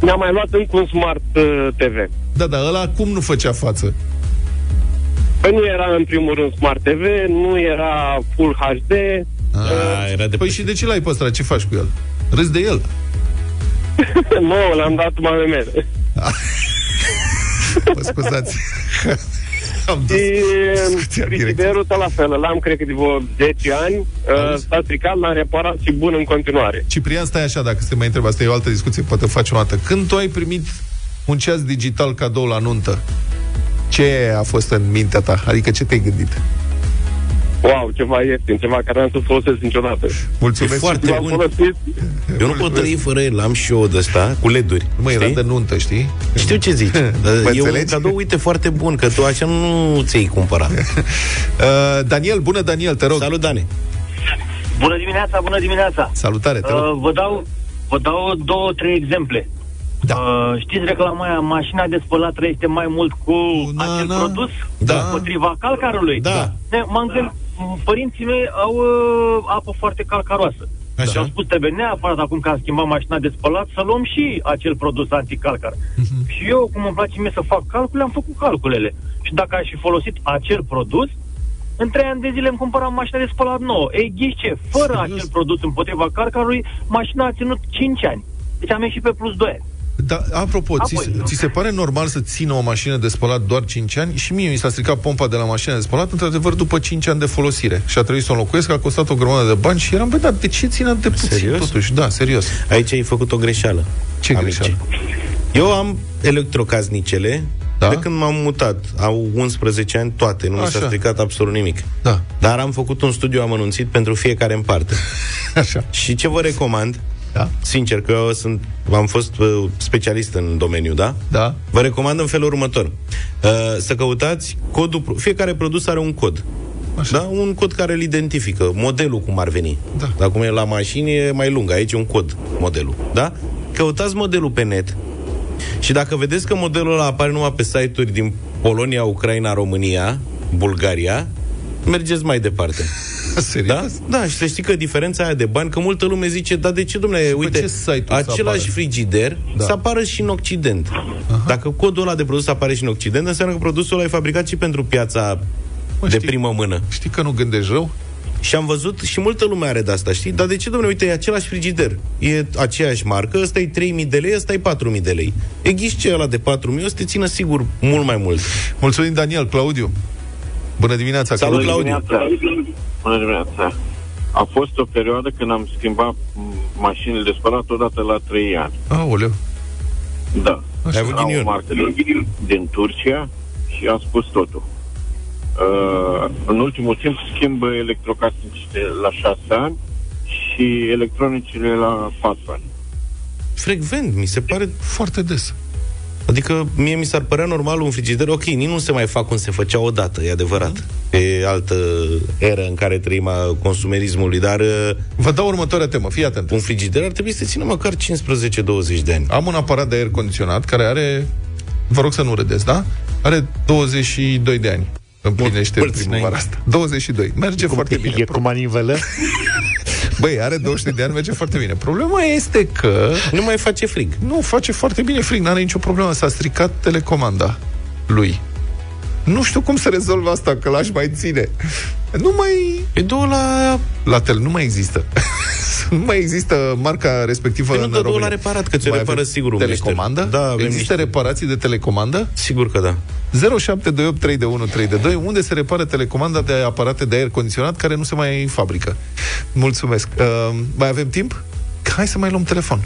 mi-am mai luat încă un Smart uh, TV. Da, da, ăla cum nu făcea față? Păi nu era în primul rând Smart TV, nu era Full HD, A, era de Păi și de ce l-ai păstrat? Ce faci cu el? Râzi de el. nu, l-am dat mamei mele. Mă scuzați. Am dus Și discuția direct. frigiderul tot la fel, l-am cred că de vreo 10 ani, uh, Auzi? s-a stricat, l-am reparat și bun în continuare. Ciprian, stai așa, dacă se mai întreba, asta e o altă discuție, poate faci o dată. Când tu ai primit un ceas digital cadou la nuntă, ce a fost în mintea ta? Adică ce te-ai gândit? Wow, ceva ieftin, ceva care n-am să folosesc niciodată. Mulțumesc. E foarte L-am bun. folosit. Eu nu pot trăi fără el, am și eu de ăsta, cu leduri. Nu, mă, era știi? de nuntă, știi? Știu ce zici. Dar Mă e un înțelegi? cadou, uite, foarte bun, că tu așa nu ți-ai cumpărat. Uh, Daniel, bună Daniel, te rog. Salut, Dane. Bună dimineața, bună dimineața! Salutare, te rog. Uh, vă, dau, vă dau două, trei exemple. Da. Uh, știți reclama aia, mașina de spălat trăiește mai mult cu Na, acel na. produs Da. împotriva calcarului? Da. Ne, m-am gândit, părinții mei au uh, apă foarte calcaroasă. Așa. Și au spus, trebuie neapărat acum că am schimbat mașina de spălat să luăm și acel produs anticalcar. Mhm. Și eu, cum îmi place mie să fac calcule, am făcut calculele. Și dacă aș fi folosit acel produs, în trei ani de zile îmi cumpăram mașina de spălat nouă. Ei, ghiși ce? Fără Serios? acel produs împotriva calcarului, mașina a ținut 5 ani. Deci am ieșit pe plus 2 ani. Da, apropo, ți, Apoi. ți se pare normal să țină o mașină de spălat doar 5 ani? Și mie mi s-a stricat pompa de la mașina de spălat, într-adevăr, după 5 ani de folosire. Și a trebuit să o înlocuiesc, a costat o grămadă de bani și eram, bă, dar de ce ține atât de puțin Serios? totuși? Da, serios. Aici ai făcut o greșeală. Ce amice. greșeală? Eu am electrocasnicele Da? de când m-am mutat. Au 11 ani toate, nu mi s-a Așa. stricat absolut nimic. Da, Dar am făcut un studiu amănunțit pentru fiecare în parte. așa. Și ce vă recomand, Da? sincer, că eu sunt, am fost uh, specialist în domeniu, da? Da? Vă recomand în felul următor. Uh, să căutați codul... pro- Fiecare produs are un cod. Așa. Da? Un cod care îl identifică, modelul cum ar veni. Da. Dar cum e la mașini, e mai lung. Aici e un cod, modelul. Da? Căutați modelul pe net și dacă vedeți că modelul ăla apare numai pe site-uri din Polonia, Ucraina, România, Bulgaria, mergeți mai departe. Serios? Da? Da, și să știi că diferența aia de bani, că multă lume zice, dar de ce, domnule, uite, ce site-ul să același apară? frigider Da. da. să apară și în Occident. Aha. Dacă codul ăla de produs apare și în Occident, înseamnă că produsul ăla e fabricat și pentru piața Mă, de știi- primă mână. Știi că nu gândești rău? Și am văzut, și multă lume are de asta, știi? Dar de ce, domnule, uite, e același frigider. E aceeași marcă, ăsta e 3.000 de lei, ăsta e 4.000 de lei. E ghișce ăla de 4.000, o să te țină sigur mult mai mult. Mulțumim, Daniel. Claudiu. Bună dimineața, Salut, Claudiu. Claudiu. Bună dimineața. A fost o perioadă când am schimbat m, mașinile de spălat odată la 3 ani. Aoleu. Da. Ai avut Era o ghinion. marcă din, din Turcia și am spus totul. Uh, în ultimul timp schimb electrocasnicile la 6 ani și electronicile la 4 ani. Frecvent, mi se pare Foarte des. Adică mie mi s-ar părea normal un frigider, ok, nici nu se mai fac cum se făcea odată, e adevărat. E altă eră în care trăim a consumerismului, dar uh, Vă dau următoarea temă, fii atent. un frigider ar trebui să țină măcar 15-20 de ani. Am un aparat de aer condiționat care are, vă rog să nu râdeți, da? Are 22 de ani. împlinește Mulți primăvara înainte. asta. 22. Merge foarte bine. E cu manivelă? Băi, are 22 de ani, merge foarte bine. Problema este că... Nu mai face frig. Nu, face foarte bine frig, n-are nicio problemă. S-a stricat telecomanda lui. Nu știu cum să rezolv asta, că l-aș mai ține. Nu mai... E două la... La tel, nu mai există. nu mai există marca respectivă Păi nu în dă două România. la reparat, că ți-o Mai repară avem sigur un Telecomandă? meșter. Da, avem Există niște- reparații de telecomandă? Sigur că da. 0728 3 de 1 3 de 2, unde se repară telecomanda de aparate de aer condiționat care nu se mai fabrică. Mulțumesc. Uh, mai avem timp? Hai să mai luăm telefon.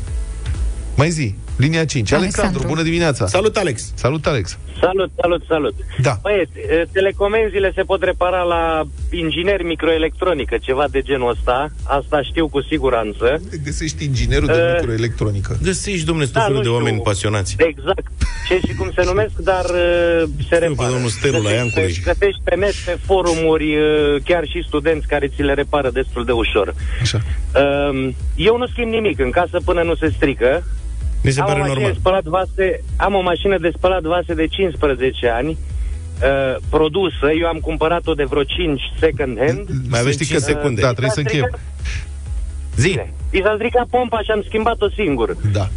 Mai zi. Linia 5. Alexandru, Alexandru. bună dimineața. Salut, Alex! Salut, Alex. Salut, salut, salut. Da. Băieți, e, telecomenzile se pot repara la inginer microelectronică, ceva de genul ăsta. Asta știu cu siguranță. Găsești inginerul de Uh, microelectronică. Găsești, domnule, tot Da, felul nu de știu. oameni pasionați. Exact. Ce și cum se numesc, dar uh, se pe repară. domnul Stelu la Găsești Iancului. pe- Găsești pe net, pe forumuri, uh, chiar și studenți care ți le repară destul de ușor. Așa. Um, Eu nu schimb nimic în casă până nu se strică. Mi se am pare o mașină normal. De spălat vase, am o mașină de spălat vase de 15 ani, uh, produsă. Eu am cumpărat-o de vreo 5 second hand. Mai avem Să știi 5 că- secunde. Da, trebuie să încheiem. Zi. I s-a stricat pompa și am schimbat-o singur. Da.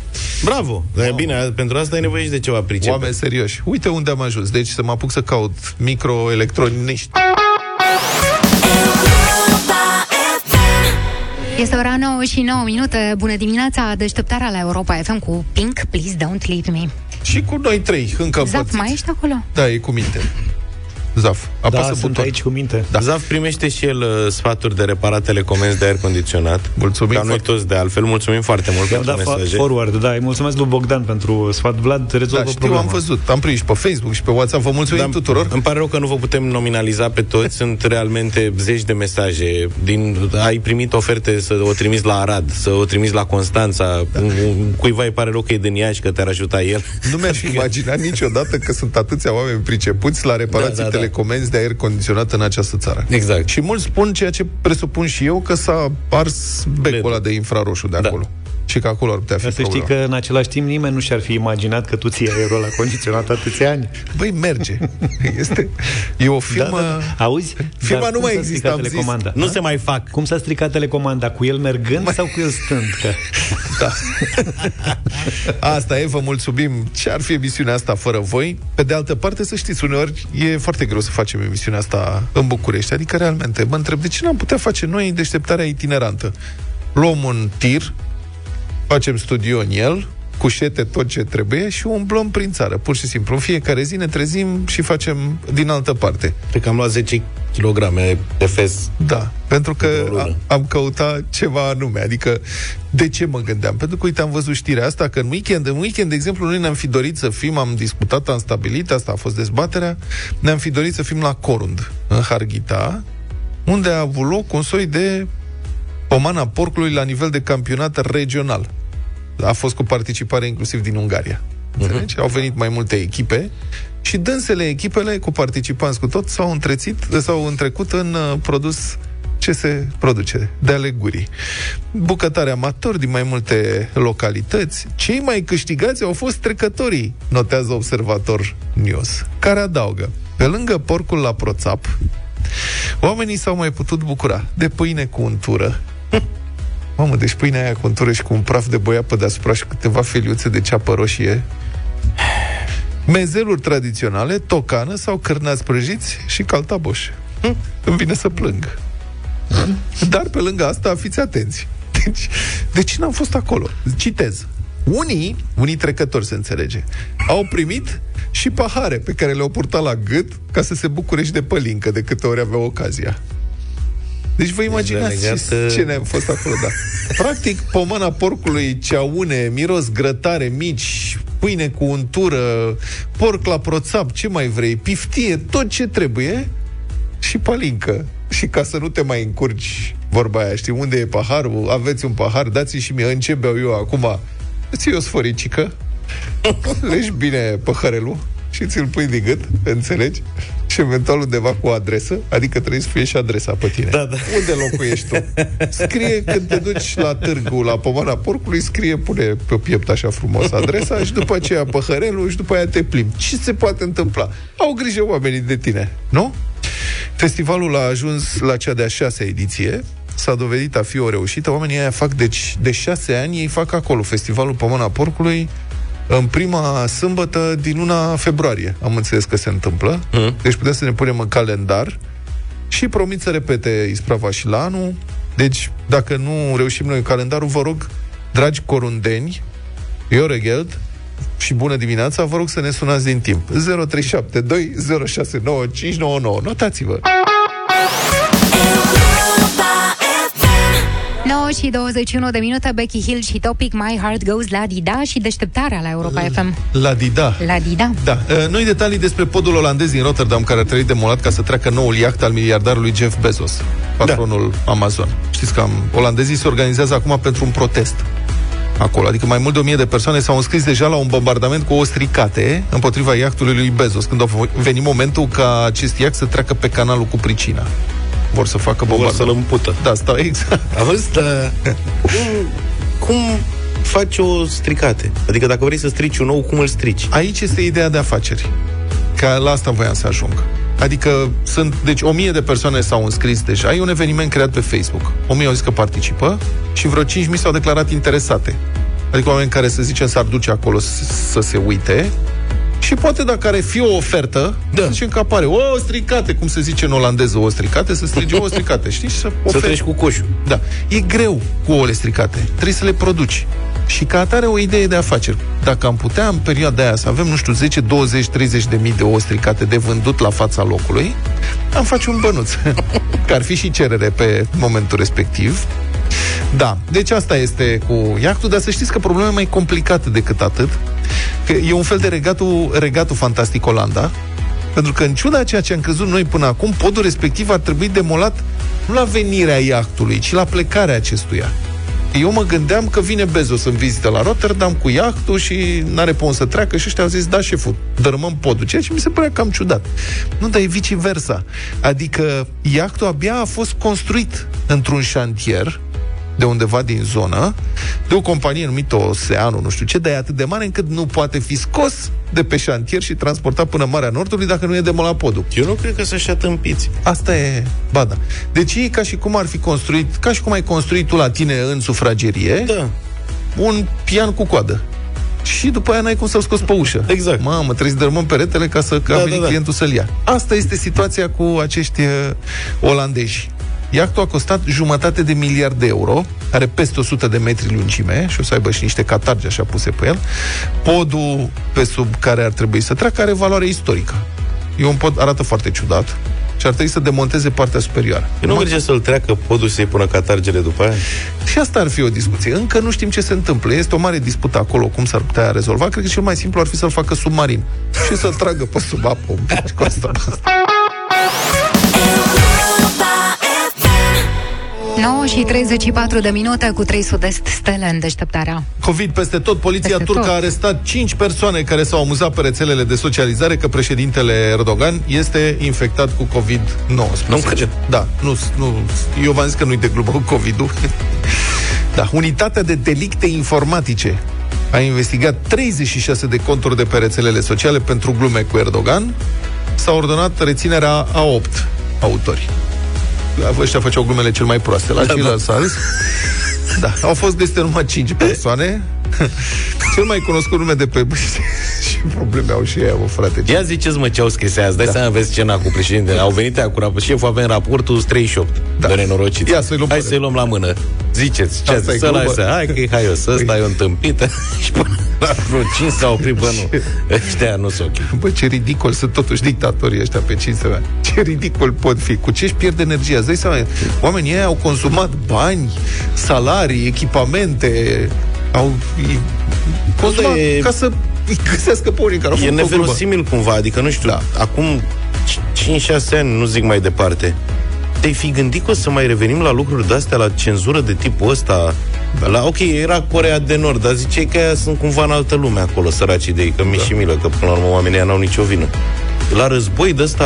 Bravo! Dar e bine, pentru asta ai nevoie și de ceva pricep. Oameni serioși. Uite unde am ajuns. Deci să mă apuc să caut microelectroniști. Este ora 9 și 9 minute. Bună dimineața, deșteptarea la Europa FM cu Pink, Please Don't Leave Me. Și cu noi trei, încă Zaf, mai ești acolo? Da, e cu minte. Zaf, Da, apasă sunt buton. aici cu minte. Da. Zaf primește și el uh, sfaturi de reparat telecomenzi de aer condiționat. Mulțumim Ca noi foarte- toți de altfel. Mulțumim foarte mult I-am pentru dat fa- mesaje. forward, da, îi mulțumesc lui Bogdan pentru sfat. Vlad, rezolvă Da, știu, problema. am văzut. Am prins și pe Facebook și pe WhatsApp. Vă mulțumim Da, tuturor. Îmi pare rău că nu vă putem nominaliza pe toți. Sunt realmente zeci de mesaje. Din, ai primit oferte să o trimiți la Arad, să o trimiți la Constanța. Da. Cuiva îi pare rău că e din Iași, că te-ar ajuta el. Nu mi-aș imagina niciodată că sunt atâția oameni pricepuți la reparații Da, da, da. Telecomenzi de aer condiționat în această țară. Exact. Și mulți spun ceea ce presupun și eu, că s-a ars becul ăla de infraroșu de Da. Acolo. Și că acolo ar putea fi Să știi problema. că în același timp nimeni nu și-ar fi imaginat că tu ții aerul la condiționat atâția ani. Băi, merge. Este, e o firmă... Da, da. Auzi? Firma Dar nu cum mai s-a există, stricat am zis. telecomanda? Nu Da? se mai fac. Cum s-a stricat telecomanda? Cu el mergând sau cu el stând? Că... Da. Asta e, vă mulțumim. Ce ar fi emisiunea asta fără voi? Pe de altă parte, să știți, uneori e foarte greu să facem emisiunea asta în București. Adică, realmente, mă întreb, de ce n-am putea face noi deșteptarea itinerantă? Luăm un tir, facem studio în el, cușete, tot ce trebuie și umblăm prin țară, pur și simplu. În fiecare zi ne trezim și facem din altă parte. Pe că am luat 10 kg de fez. Da, pentru că Într-o lună. a, am căutat ceva anume. Adică, de ce mă gândeam? Pentru că, uite, am văzut știrea asta, că în weekend, în weekend, de exemplu, noi ne-am fi dorit să fim, am discutat, am stabilit, asta a fost dezbaterea, ne-am fi dorit să fim la Corund, în Harghita, unde a avut loc un soi de pomana porcului la nivel de campionat regional. A fost cu participare inclusiv din Ungaria. Înțelegi? Au venit mai multe echipe și dânsele echipele cu participanți cu tot s-au întrețit, s-au întrecut în uh, produs ce se produce de ale gurii. Bucătare amatori din mai multe localități. Cei mai câștigați au fost trecătorii, notează Observator News, care adaugă, pe lângă porcul la proțap, oamenii s-au mai putut bucura de pâine cu untură, Mamă, deci pâinea aia cu untură și cu un praf de boia pe deasupra și câteva feliuțe de ceapă roșie. Mezeluri tradiționale, tocană sau cârnați prăjiți și caltaboș. Hm? Îmi vine să plâng. Dar pe lângă asta, fiți atenți. Deci, de ce n-am fost acolo? Citez. Unii, unii trecători se înțelege, au primit și pahare pe care le-au purtat la gât ca să se bucure și de pălincă de câte ori aveau ocazia. Deci vă imaginați legat, ce, uh, ce ne-am fost acolo, da. Practic, pomana porcului, ceaune, miros grătare mici, pâine cu untură, porc la proțap, ce mai vrei, piftie, tot ce trebuie și palincă. Și ca să nu te mai încurci vorba aia, știi, unde e paharul, aveți un pahar, dați și mie, în ce beau eu acum? Îți iei o sforicică, legi bine păhărelul și ți-l pui de gât, înțelegi? Și eventual undeva cu o adresă, adică trebuie să fie și adresa pe tine. Da, da. Unde locuiești tu? Scrie când te duci la târgu, la pomana porcului, scrie, pune pe piept așa frumos adresa și după aceea păhărelul și după aia te plimbi. Ce se poate întâmpla? Au grijă oamenii de tine, nu? Festivalul a ajuns la cea de-a șasea ediție, s-a dovedit a fi o reușită. Oamenii aia fac, deci, de șase ani, ei fac acolo Festivalul Pămâna Porcului, în prima sâmbătă din luna februarie. Am înțeles că se întâmplă. Mm. Deci putem să ne punem în calendar și promit să repete isprava și la anul. Deci, dacă nu reușim noi în calendarul, vă rog, dragi corundeni, Ioregeld, și bună dimineața, vă rog să ne sunați din timp. 0372 069599. Notați-vă! Și 21 de minute, Becky Hill și Topic My Heart Goes la Dida și deșteptarea la Europa FM. La Dida. La Dida. Da. Uh, Noi detalii despre podul olandez din Rotterdam care ar trebui demolat ca să treacă noul iaht al miliardarului Jeff Bezos, patronul da. Amazon. Știți că am, olandezii se organizează acum pentru un protest acolo. Adică mai mult de o mie de persoane s-au înscris deja la un bombardament cu ostricate împotriva iahtului lui Bezos, când a venit momentul ca acest iaht să treacă pe canalul cu pricina. Vor să facă Vor bombardament. să-l împută. Da, stau exact. A văzut, dar cum, cum faci o stricate? Adică dacă vrei să strici un ou, cum îl strici? Aici este ideea de afaceri. Că la asta voiam să ajung. Adică sunt, deci o mie de persoane s-au înscris deja. E un eveniment creat pe Facebook. O mie au zis că participă și vreo 5.000 s-au declarat interesate. Adică oameni care, să zicem, s-ar duce acolo să, să se uite și poate dacă are fi o ofertă, da. să zicem că apare o stricate, cum se zice în olandeză, o stricate, să strige o stricate, știi? Și să, Să treci cu coșul. Da. E greu cu ouăle stricate. Trebuie să le produci. Și ca atare o idee de afaceri. Dacă am putea în perioada aia să avem, nu știu, 10, 20, 30 de mii de ouă stricate de vândut la fața locului, am face un bănuț. că ar fi și cerere pe momentul respectiv. Da, deci asta este cu iactul, dar să știți că problema e mai complicată decât atât. Că e un fel de regatul, regatul fantastic Olanda, pentru că în ciuda a ceea ce am crezut noi până acum, podul respectiv ar trebui demolat nu la venirea iahtului, ci la plecarea acestuia. Eu mă gândeam că vine Bezos în vizită la Rotterdam cu iahtul și n-are pe unde să treacă și ăștia au zis, da, șeful, dărâmăm podul, ceea ce mi se părea cam ciudat. Nu, dar e viceversa. Adică iahtul abia a fost construit într-un șantier de undeva din zonă, de o companie numită Oceanu, nu știu ce, dar e atât de mare încât nu poate fi scos de pe șantier și transportat până în Marea Nordului dacă nu e demolat podul. Eu nu cred că să-și atâmpiți. Asta e, ba da. Deci e ca și cum ar fi construit, ca și cum ai construit tu la tine în sufragerie, Da. un pian cu coadă. Și după aia n-ai cum să-l scoți pe ușă. Exact. Mamă, trebuie să dărmăm peretele ca să ca Da, a venit da, da. clientul să-l ia. Asta este situația cu acești uh, olandezi. Iactul a costat jumătate de miliard de euro, are peste 100 de metri lungime și o să aibă și niște catargi așa puse pe el. Podul pe sub care ar trebui să treacă are valoare istorică. E un pod, arată foarte ciudat și ar trebui să demonteze partea superioară. Eu nu merge să-l treacă podul și să-i pună catargele după aia? Și asta ar fi o discuție. Încă nu știm ce se întâmplă. Este o mare dispută acolo, cum s-ar putea rezolva. Cred că cel mai simplu ar fi să-l facă submarin și să-l tragă pe sub apă un pic cu asta. 9 și 34 de minute cu 3 sud-est stele în deșteptarea. COVID peste tot. Poliția Peste turcă tot. a arestat 5 persoane care s-au amuzat pe rețelele de socializare că președintele Erdogan este infectat cu COVID-19. Nu cred. Da, nu, nu, eu v-am zis că nu-i de glumă cu COVID-ul. da, unitatea de delicte informatice a investigat 36 de conturi de pe rețelele sociale pentru glume cu Erdogan. S-a ordonat reținerea a 8 autori. Ăștia făceau glumele cel mai proaste. La Da, ceilalți s-a râs. Da, au fost găsite numai 5 persoane. Cel mai cunoscut nume de pe... și probleme au și ei, mă, frate. Ia ziceți mă ce au scris aia, îți dai da. seama, vezi scena cu președintele. Au venit aia cu rap- șeful, avem raportul 38 Da. de nenorocit. Ia să-i luăm Hai pe să-i luăm la mână. Ziceți, ce Asta e să la glumă. să, hai că e haios, ăsta e o întâmpită și până la vreo 5 s-au oprit, bă, nu. Ăștia nu sunt ok. Bă, ce ridicol sunt totuși dictatorii ăștia pe 5 ani. Ce ridicol pot fi. Cu ce își pierd energia? Îți dai seama, oamenii ăia au consumat bani, salarii, echipamente, au i- consumat e- ca să îi găsească pe unii care au E făcut o glumă. neverosimil cumva, adică nu știu, Da. da. acum 5-6 ani, nu zic mai departe, te-ai fi gândit că o să mai revenim la lucruri de-astea, la cenzură de tipul ăsta? Da. La, ok, era Corea de Nord, dar ziceai că aia sunt cumva în altă lume acolo, săracii de ei, că mi și milă, că până la urmă oamenii ăia n-au nicio vină. La război de ăsta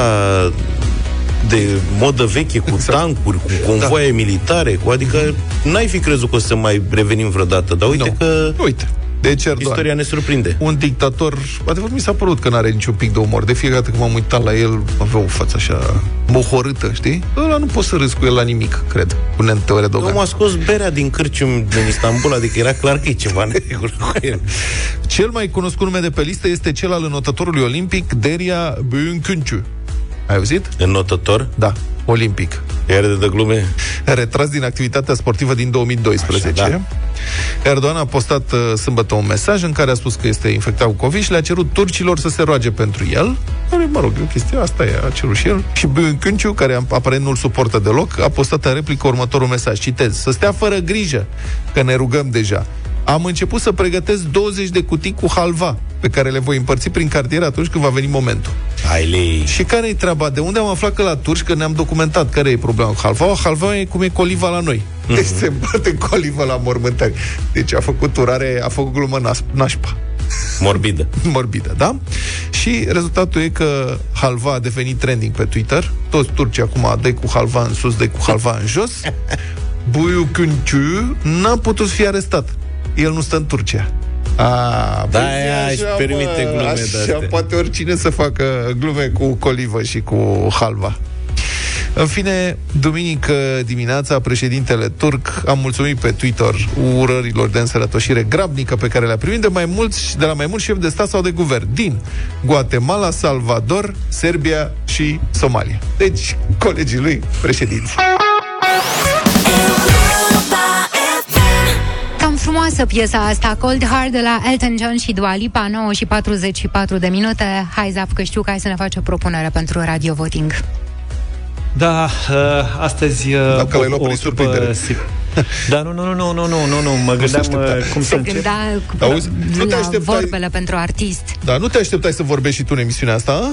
de modă veche, cu exact. tancuri, cu convoaie da. militare, cu, adică n-ai fi crezut că o să mai revenim vreodată, dar uite Nu. că... Uite. Deci Erdogan, Istoria ne surprinde. un dictator, adevăr mi s-a părut că n-are niciun pic de umor. De fiecare dată când m-am uitat la el, avea o față așa mohorâtă, știi? Ăla nu poți să râzi cu el la nimic, cred, cu Nentel Erdogan. Omul a scos berea din cârcium din Istanbul, adică era clar că e ceva în regulă cu el. Cel mai cunoscut nume de pe listă este cel al înotătorului olimpic Deria Büyüküncü. Ai auzit? Înotător? Da, olimpic. Iar de, de glume? Retras din activitatea sportivă din 2012. Așa, da. Erdogan a postat uh, sâmbătă un mesaj în care a spus că este infectat cu COVID și le-a cerut turcilor să se roage pentru el. Care, mă rog, e o chestie, asta e, a cerut și el. Și Cânciu, care aparent nu-l suportă deloc, a postat în replică următorul mesaj. Citez. Să stea fără grijă, că ne rugăm deja. Am început să pregătesc 20 de cutii cu halva, pe care le voi împărți prin cartier atunci când va veni momentul. Hai lei. Și care e treaba? De unde am aflat că la turci, că ne-am documentat care e problema cu halva? Halva e cum e coliva la noi. Mhm. Deci se bate colivă la mormântări. Deci a făcut urare, a făcut glumă nas- nașpa. Morbidă. Morbidă, da? Și rezultatul e că halva a devenit trending pe Twitter. Toți turcii acum dă cu halva în sus, dă cu halva în jos. Buiu Cânciu n-a putut fi arestat. El nu stă în Turcia. A, Da, păi aia zi își așa, permite mă, glume așa de-astea. poate oricine să facă glume cu colivă și cu halva. În fine, duminică dimineața, președintele turc a mulțumit pe Twitter urărilor de însărătoșire grabnică pe care le-a primit de, mai mulți, de la mai mulți șefi de stat sau de guvern din Guatemala, Salvador, Serbia și Somalia. Deci, colegii lui președinți. Frumoasă piesa asta, Cold Heart de la Elton John și Dua Lipa, 9 și 44 de minute. Hai, Zaf, că știu că ai să ne faci o propunere pentru Radio Voting. Da, uh, astăzi uh, Dacă l-ai luat prin surprindere. si- Da, nu, nu, nu, nu, nu, nu, nu, nu, mă gândeam aștepta. uh, cum să Se încep. gândea cu- Auzi? Nu te la așteptai- vorbele pentru artist. Da, nu te așteptai să vorbești și tu în emisiunea asta?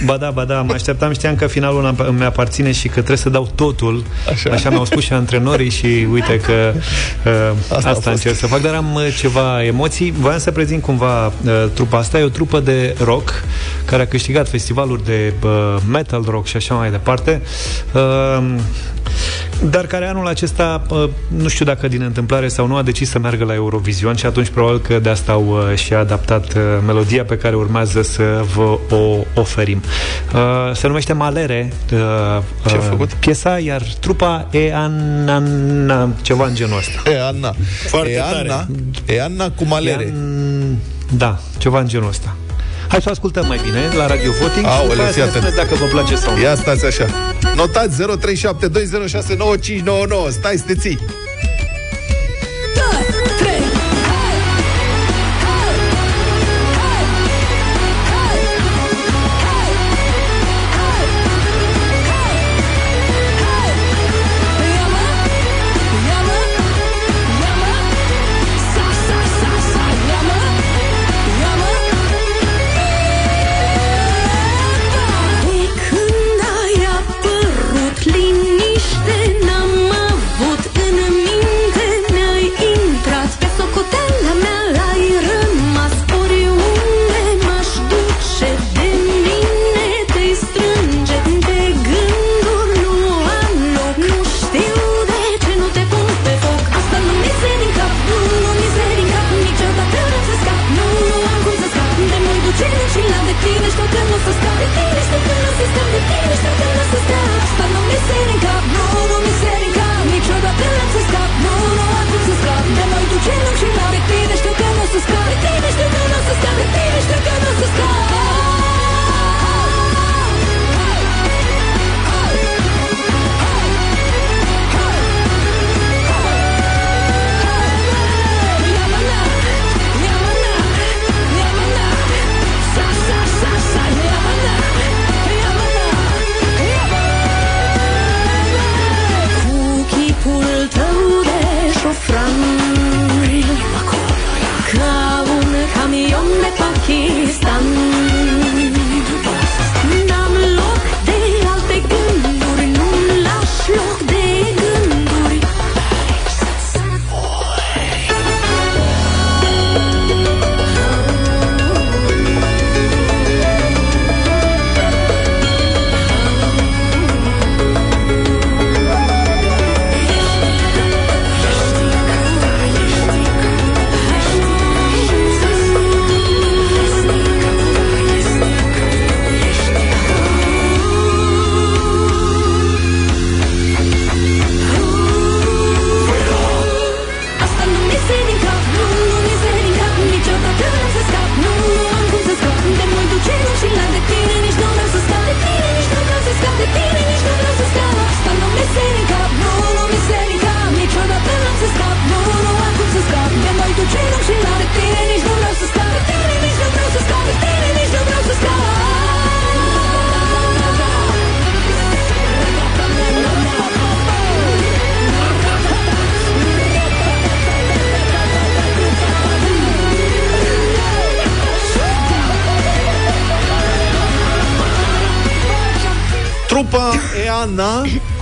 A? Ba da, ba da, mă așteptam, știam că finalul îmi- îmi aparține și că trebuie să dau totul. Așa, Așa mi-au spus și antrenorii și uite că uh, Asta asta, a asta fost. încerc să fac, dar am uh, ceva emoții. Voiam să prezint cumva uh, trupa asta. E o trupă de rock care a câștigat festivaluri de uh, metal rock și așa mai departe. Uh, dar care anul acesta, uh, nu știu dacă din întâmplare sau nu, a decis să meargă la Eurovision și atunci probabil că de asta au uh, și adaptat uh, melodia pe care urmează să vă o oferim. Uh, se numește Malere. Uh, Ce a uh, făcut? Piesa, iar trupa e Anna, ceva în genul ăsta. E Anna. Foarte e tare. Anna. E Anna cu malere. E An- Da, ceva în genul ăsta. Hai să o ascultăm mai bine la Radio Voting și Aoleu, după aia fii să ne atent. spuneți dacă vă place sau nu. Ia stați așa. Notați 0372069599. Stai să te ții.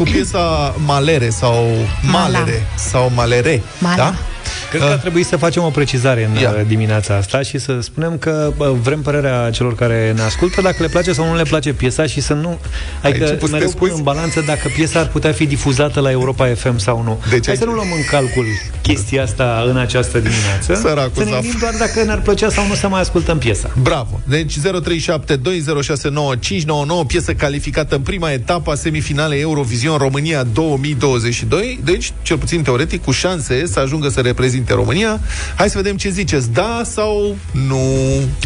Cu piesa Malere sau Malere sau Malere. Mala. Da? Cred că ar trebui să facem o precizare în Ia. dimineața asta și să spunem că bă, vrem părerea celor care ne ascultă dacă le place sau nu le place piesa și să nu... Adică început să mereu te pun scuzi? în balanță dacă piesa ar putea fi difuzată la Europa FM sau nu. Deci Hai ai- să nu luăm în calcul chestia asta în această dimineață. Săracul să ne Zaf. gândim doar dacă ne-ar plăcea sau nu să mai ascultăm piesa. Bravo! Deci 0372069599 piesă calificată în prima etapă a semifinalei Eurovision România 2022, deci cel puțin teoretic cu șanse să ajungă să reprezinte România. Hai să vedem ce ziceți, da sau nu?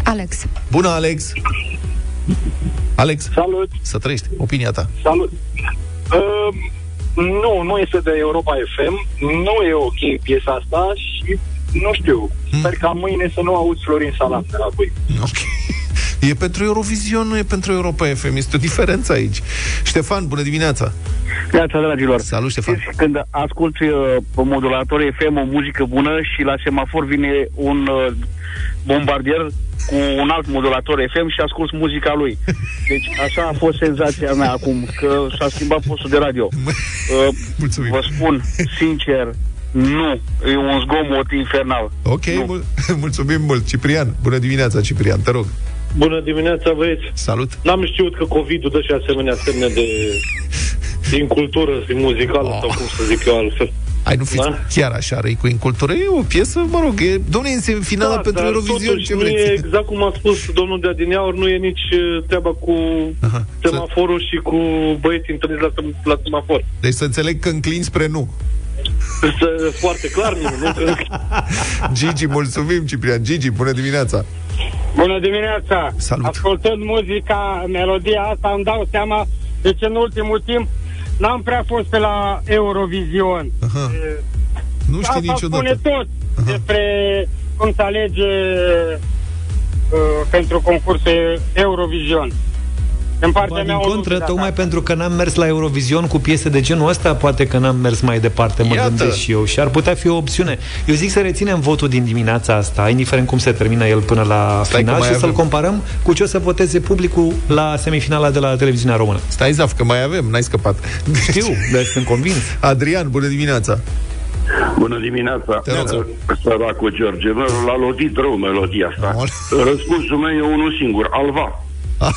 Alex. Bună, Alex! Alex, Salut! să trăiești, opinia ta. Salut! Uh, nu, nu este de Europa FM, nu e ok piesa asta și nu știu, sper ca mâine să nu auzi Florin Salam de la voi. Ok. E pentru Eurovision, nu e pentru Europa FM. Este o diferență aici. Ștefan, bună dimineața! Neața, dragilor. Salut, Ștefan. Știți, când asculti uh, pe modulator FM o muzică bună și la semafor vine un uh, bombardier cu un alt modulator FM și ascult muzica lui. Deci așa a fost senzația mea acum, că s-a schimbat postul de radio. Uh, vă spun, sincer, nu. E un zgomot infernal. Ok, mul- mulțumim mult. Ciprian, bună dimineața, Ciprian, te rog. Bună dimineața, băieți. Salut. N-am știut că COVID-ul dă și asemenea semne de din cultură și muzicală, oh. sau cum să zic eu altfel. Ai nu fiți da? chiar așa răi cu incultură. E o piesă, mă rog, e, domnule, în semifinala Da, pentru dar Eurovision, totuși ce nu vreți? e exact cum a spus domnul de Adineaur, nu e nici uh, treaba cu Aha. semaforul și cu băieții întâlniți la, sem- la semafor. Deci să înțeleg că înclin spre nu. Să- Foarte clar, nu, nu că... Gigi, mulțumim, Ciprian. Gigi, bună dimineața. Bună dimineața! Salut. Ascultând muzica, melodia asta, îmi dau seama de ce în ultimul timp n-am prea fost pe la Eurovision. Aha. Nu știi asta niciodată. spune tot despre cum se alege uh, pentru concursul Eurovision. În partea Ba, mea din o contră, dubiu de tocmai asta. pentru că n-am mers la Eurovision cu piese de genul ăsta, poate că n-am mers mai departe, mă Iată. gândesc și eu. Și ar putea fi o opțiune. Eu zic să reținem votul din dimineața asta, indiferent cum se termină el până la Stai că final, mai și să-l avem. comparăm cu ce o să voteze publicul la semifinala de la televiziunea română. Stai, Zaf, că mai avem, n-ai scăpat. Știu, dar sunt convins. Adrian, bună dimineața. Bună dimineața. Săracul George, mă, l-a lovit rău melodia asta. Răspunsul meu e unul singur, Alva.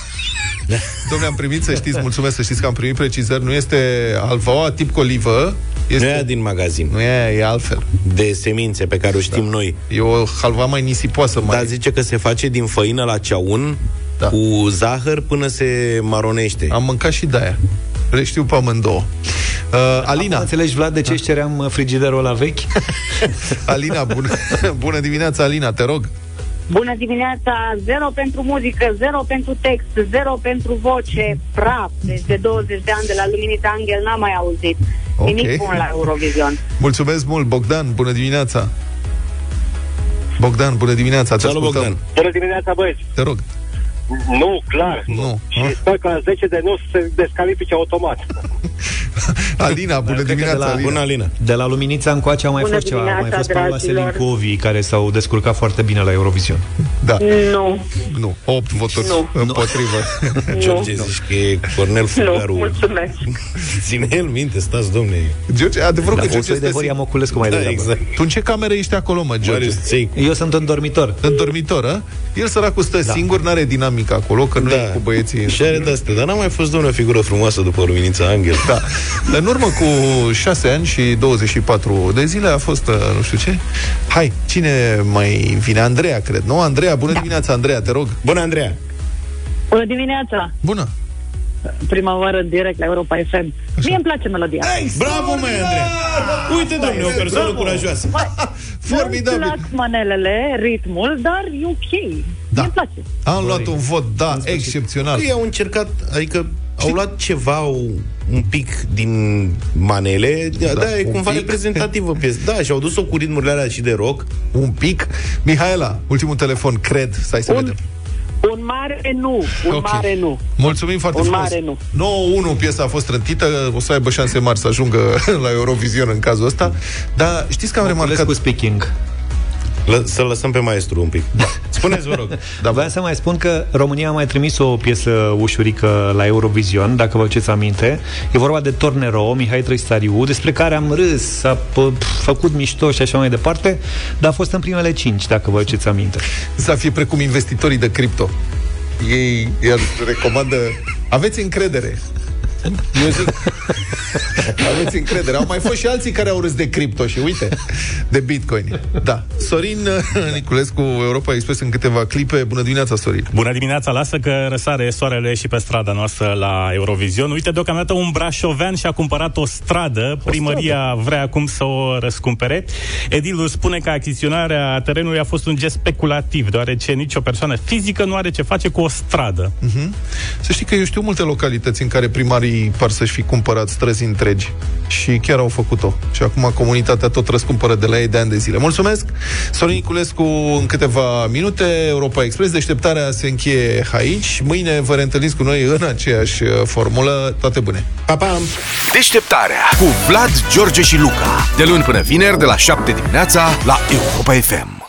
Domnule, am primit, să știți, mulțumesc, să știți că am primit precizări, nu este alfaoa tip colivă, este... Nu e aia din magazin. Nu e aia, e altfel. De semințe pe care o știm da. noi. E o halva mai nisipoasă. Mai... Dar zice că se face din făină la ceaun da. cu zahăr până se maronește. Am mâncat și de-aia. Le știu pe amândouă. Uh, Alina. Acum înțelegi, Vlad, de ce își ceream uh, frigiderul la vechi? Alina, bună, bună dimineața, Alina, te rog. Bună dimineața, zero pentru muzică, zero pentru text, zero pentru voce, praf. Deci de 20 de ani de la Luminița Angel n-am mai auzit. Ok. Nimic bun la Eurovision. Mulțumesc mult, Bogdan, bună dimineața. Bogdan, bună dimineața, te Salut, ascultăm. Bogdan. Bună dimineața, băieți! Te rog. Nu, clar. Nu. Și sper că la 10 de nu se descalifice automat. Alina, bună Cred că dimineața, de la, Alina. Bună, Alina. De la Luminița încoace au mai Bună fost ceva. Au mai dimineața, fost Paula dragilor. Selincovi, care s-au descurcat foarte bine la Eurovision. Da. Nu, Nu, 8 voturi Nu. împotrivă. George, zici că e Cornel nu, Fulgaru. mulțumesc. Ține el minte, stați, domne. George, adevărul Da, că o George soi de este... Horia Moculescu mai Da, degrabă. exact. Tu în ce cameră ești acolo, mă, George? Marius Ței. Eu sunt în dormitor. În dormitor, a? El săracul stă da. singur, n-are dinamică acolo, că nu Da. e cu băieții. Și are de-astea, dar n-a mai fost, domnule, o figură frumoasă după Luminița Angel. Da. În urmă cu 6 ani și 24 de zile a fost, uh, nu știu ce. Hai, cine mai vine? Andreea, cred, nu? Andreea, bună da. dimineața, Andreea, te rog. Bună, Andreea! Bună dimineața! Bună! Prima oară în direct la Europa FM. Mie îmi place melodia. Bravo, mai Andreea! Uite, domnule, o persoană curajoasă. Formidabil. Nu-mi plac manelele, ritmul, dar e ok. Da. Mie place. Am luat un vot, da, excepțional. Ei au încercat, adică au luat ceva, un pic din manele, da, da e un cumva pic. reprezentativă piesă. Da, și au dus-o cu ritmurile alea și de rock. Un pic. Mihaela, ultimul telefon, cred, stai să Un- vedem. Un mare nu, un Ok. mare nu. Mulțumim foarte Un frumos. mare nu. 9-1 piesa a fost trântită, o să aibă șanse mari să ajungă la Eurovision în cazul ăsta. Dar știți că am remarcat... Cu speaking. Lă- să lăsăm pe maestru un pic. Da. Spuneți, vă rog. Da, Vreau să mai spun că România a mai trimis o piesă ușurică la Eurovision, dacă vă aduceți aminte. E vorba de Tornero, Mihai Trăistariu, despre care am râs, s-a p- făcut mișto și așa mai departe, dar a fost în primele cinci, dacă vă aduceți aminte. Să fie precum investitorii de cripto. Ei iar recomandă... Aveți încredere. Eu zic, aveți încredere. Au mai fost și alții care au râs de cripto și uite, de bitcoin. Da. Sorin Niculescu, Europa Express în câteva clipe. Bună dimineața, Sorin. Bună dimineața, lasă că răsare soarele și pe strada noastră la Eurovision. Uite, deocamdată un brașovean și-a cumpărat o stradă. Primăria vrea acum să o răscumpere. Edilul spune că achiziționarea terenului a fost un gest speculativ, deoarece nicio persoană fizică nu are ce face cu o stradă. Mhm. Să știi că eu știu multe localități în care primarii par să-și fi cumpărat străzi întregi și chiar au făcut-o. Și acum comunitatea tot răscumpără de la ei de ani de zile. Mulțumesc! Sorin Niculescu în câteva minute, Europa Express, deșteptarea se încheie aici. Mâine vă reîntâlniți cu noi în aceeași uh, formulă. Toate bune! Pa, pa! Deșteptarea cu Vlad, George și Luca. De luni până vineri, de la 7 dimineața, la Europa FM.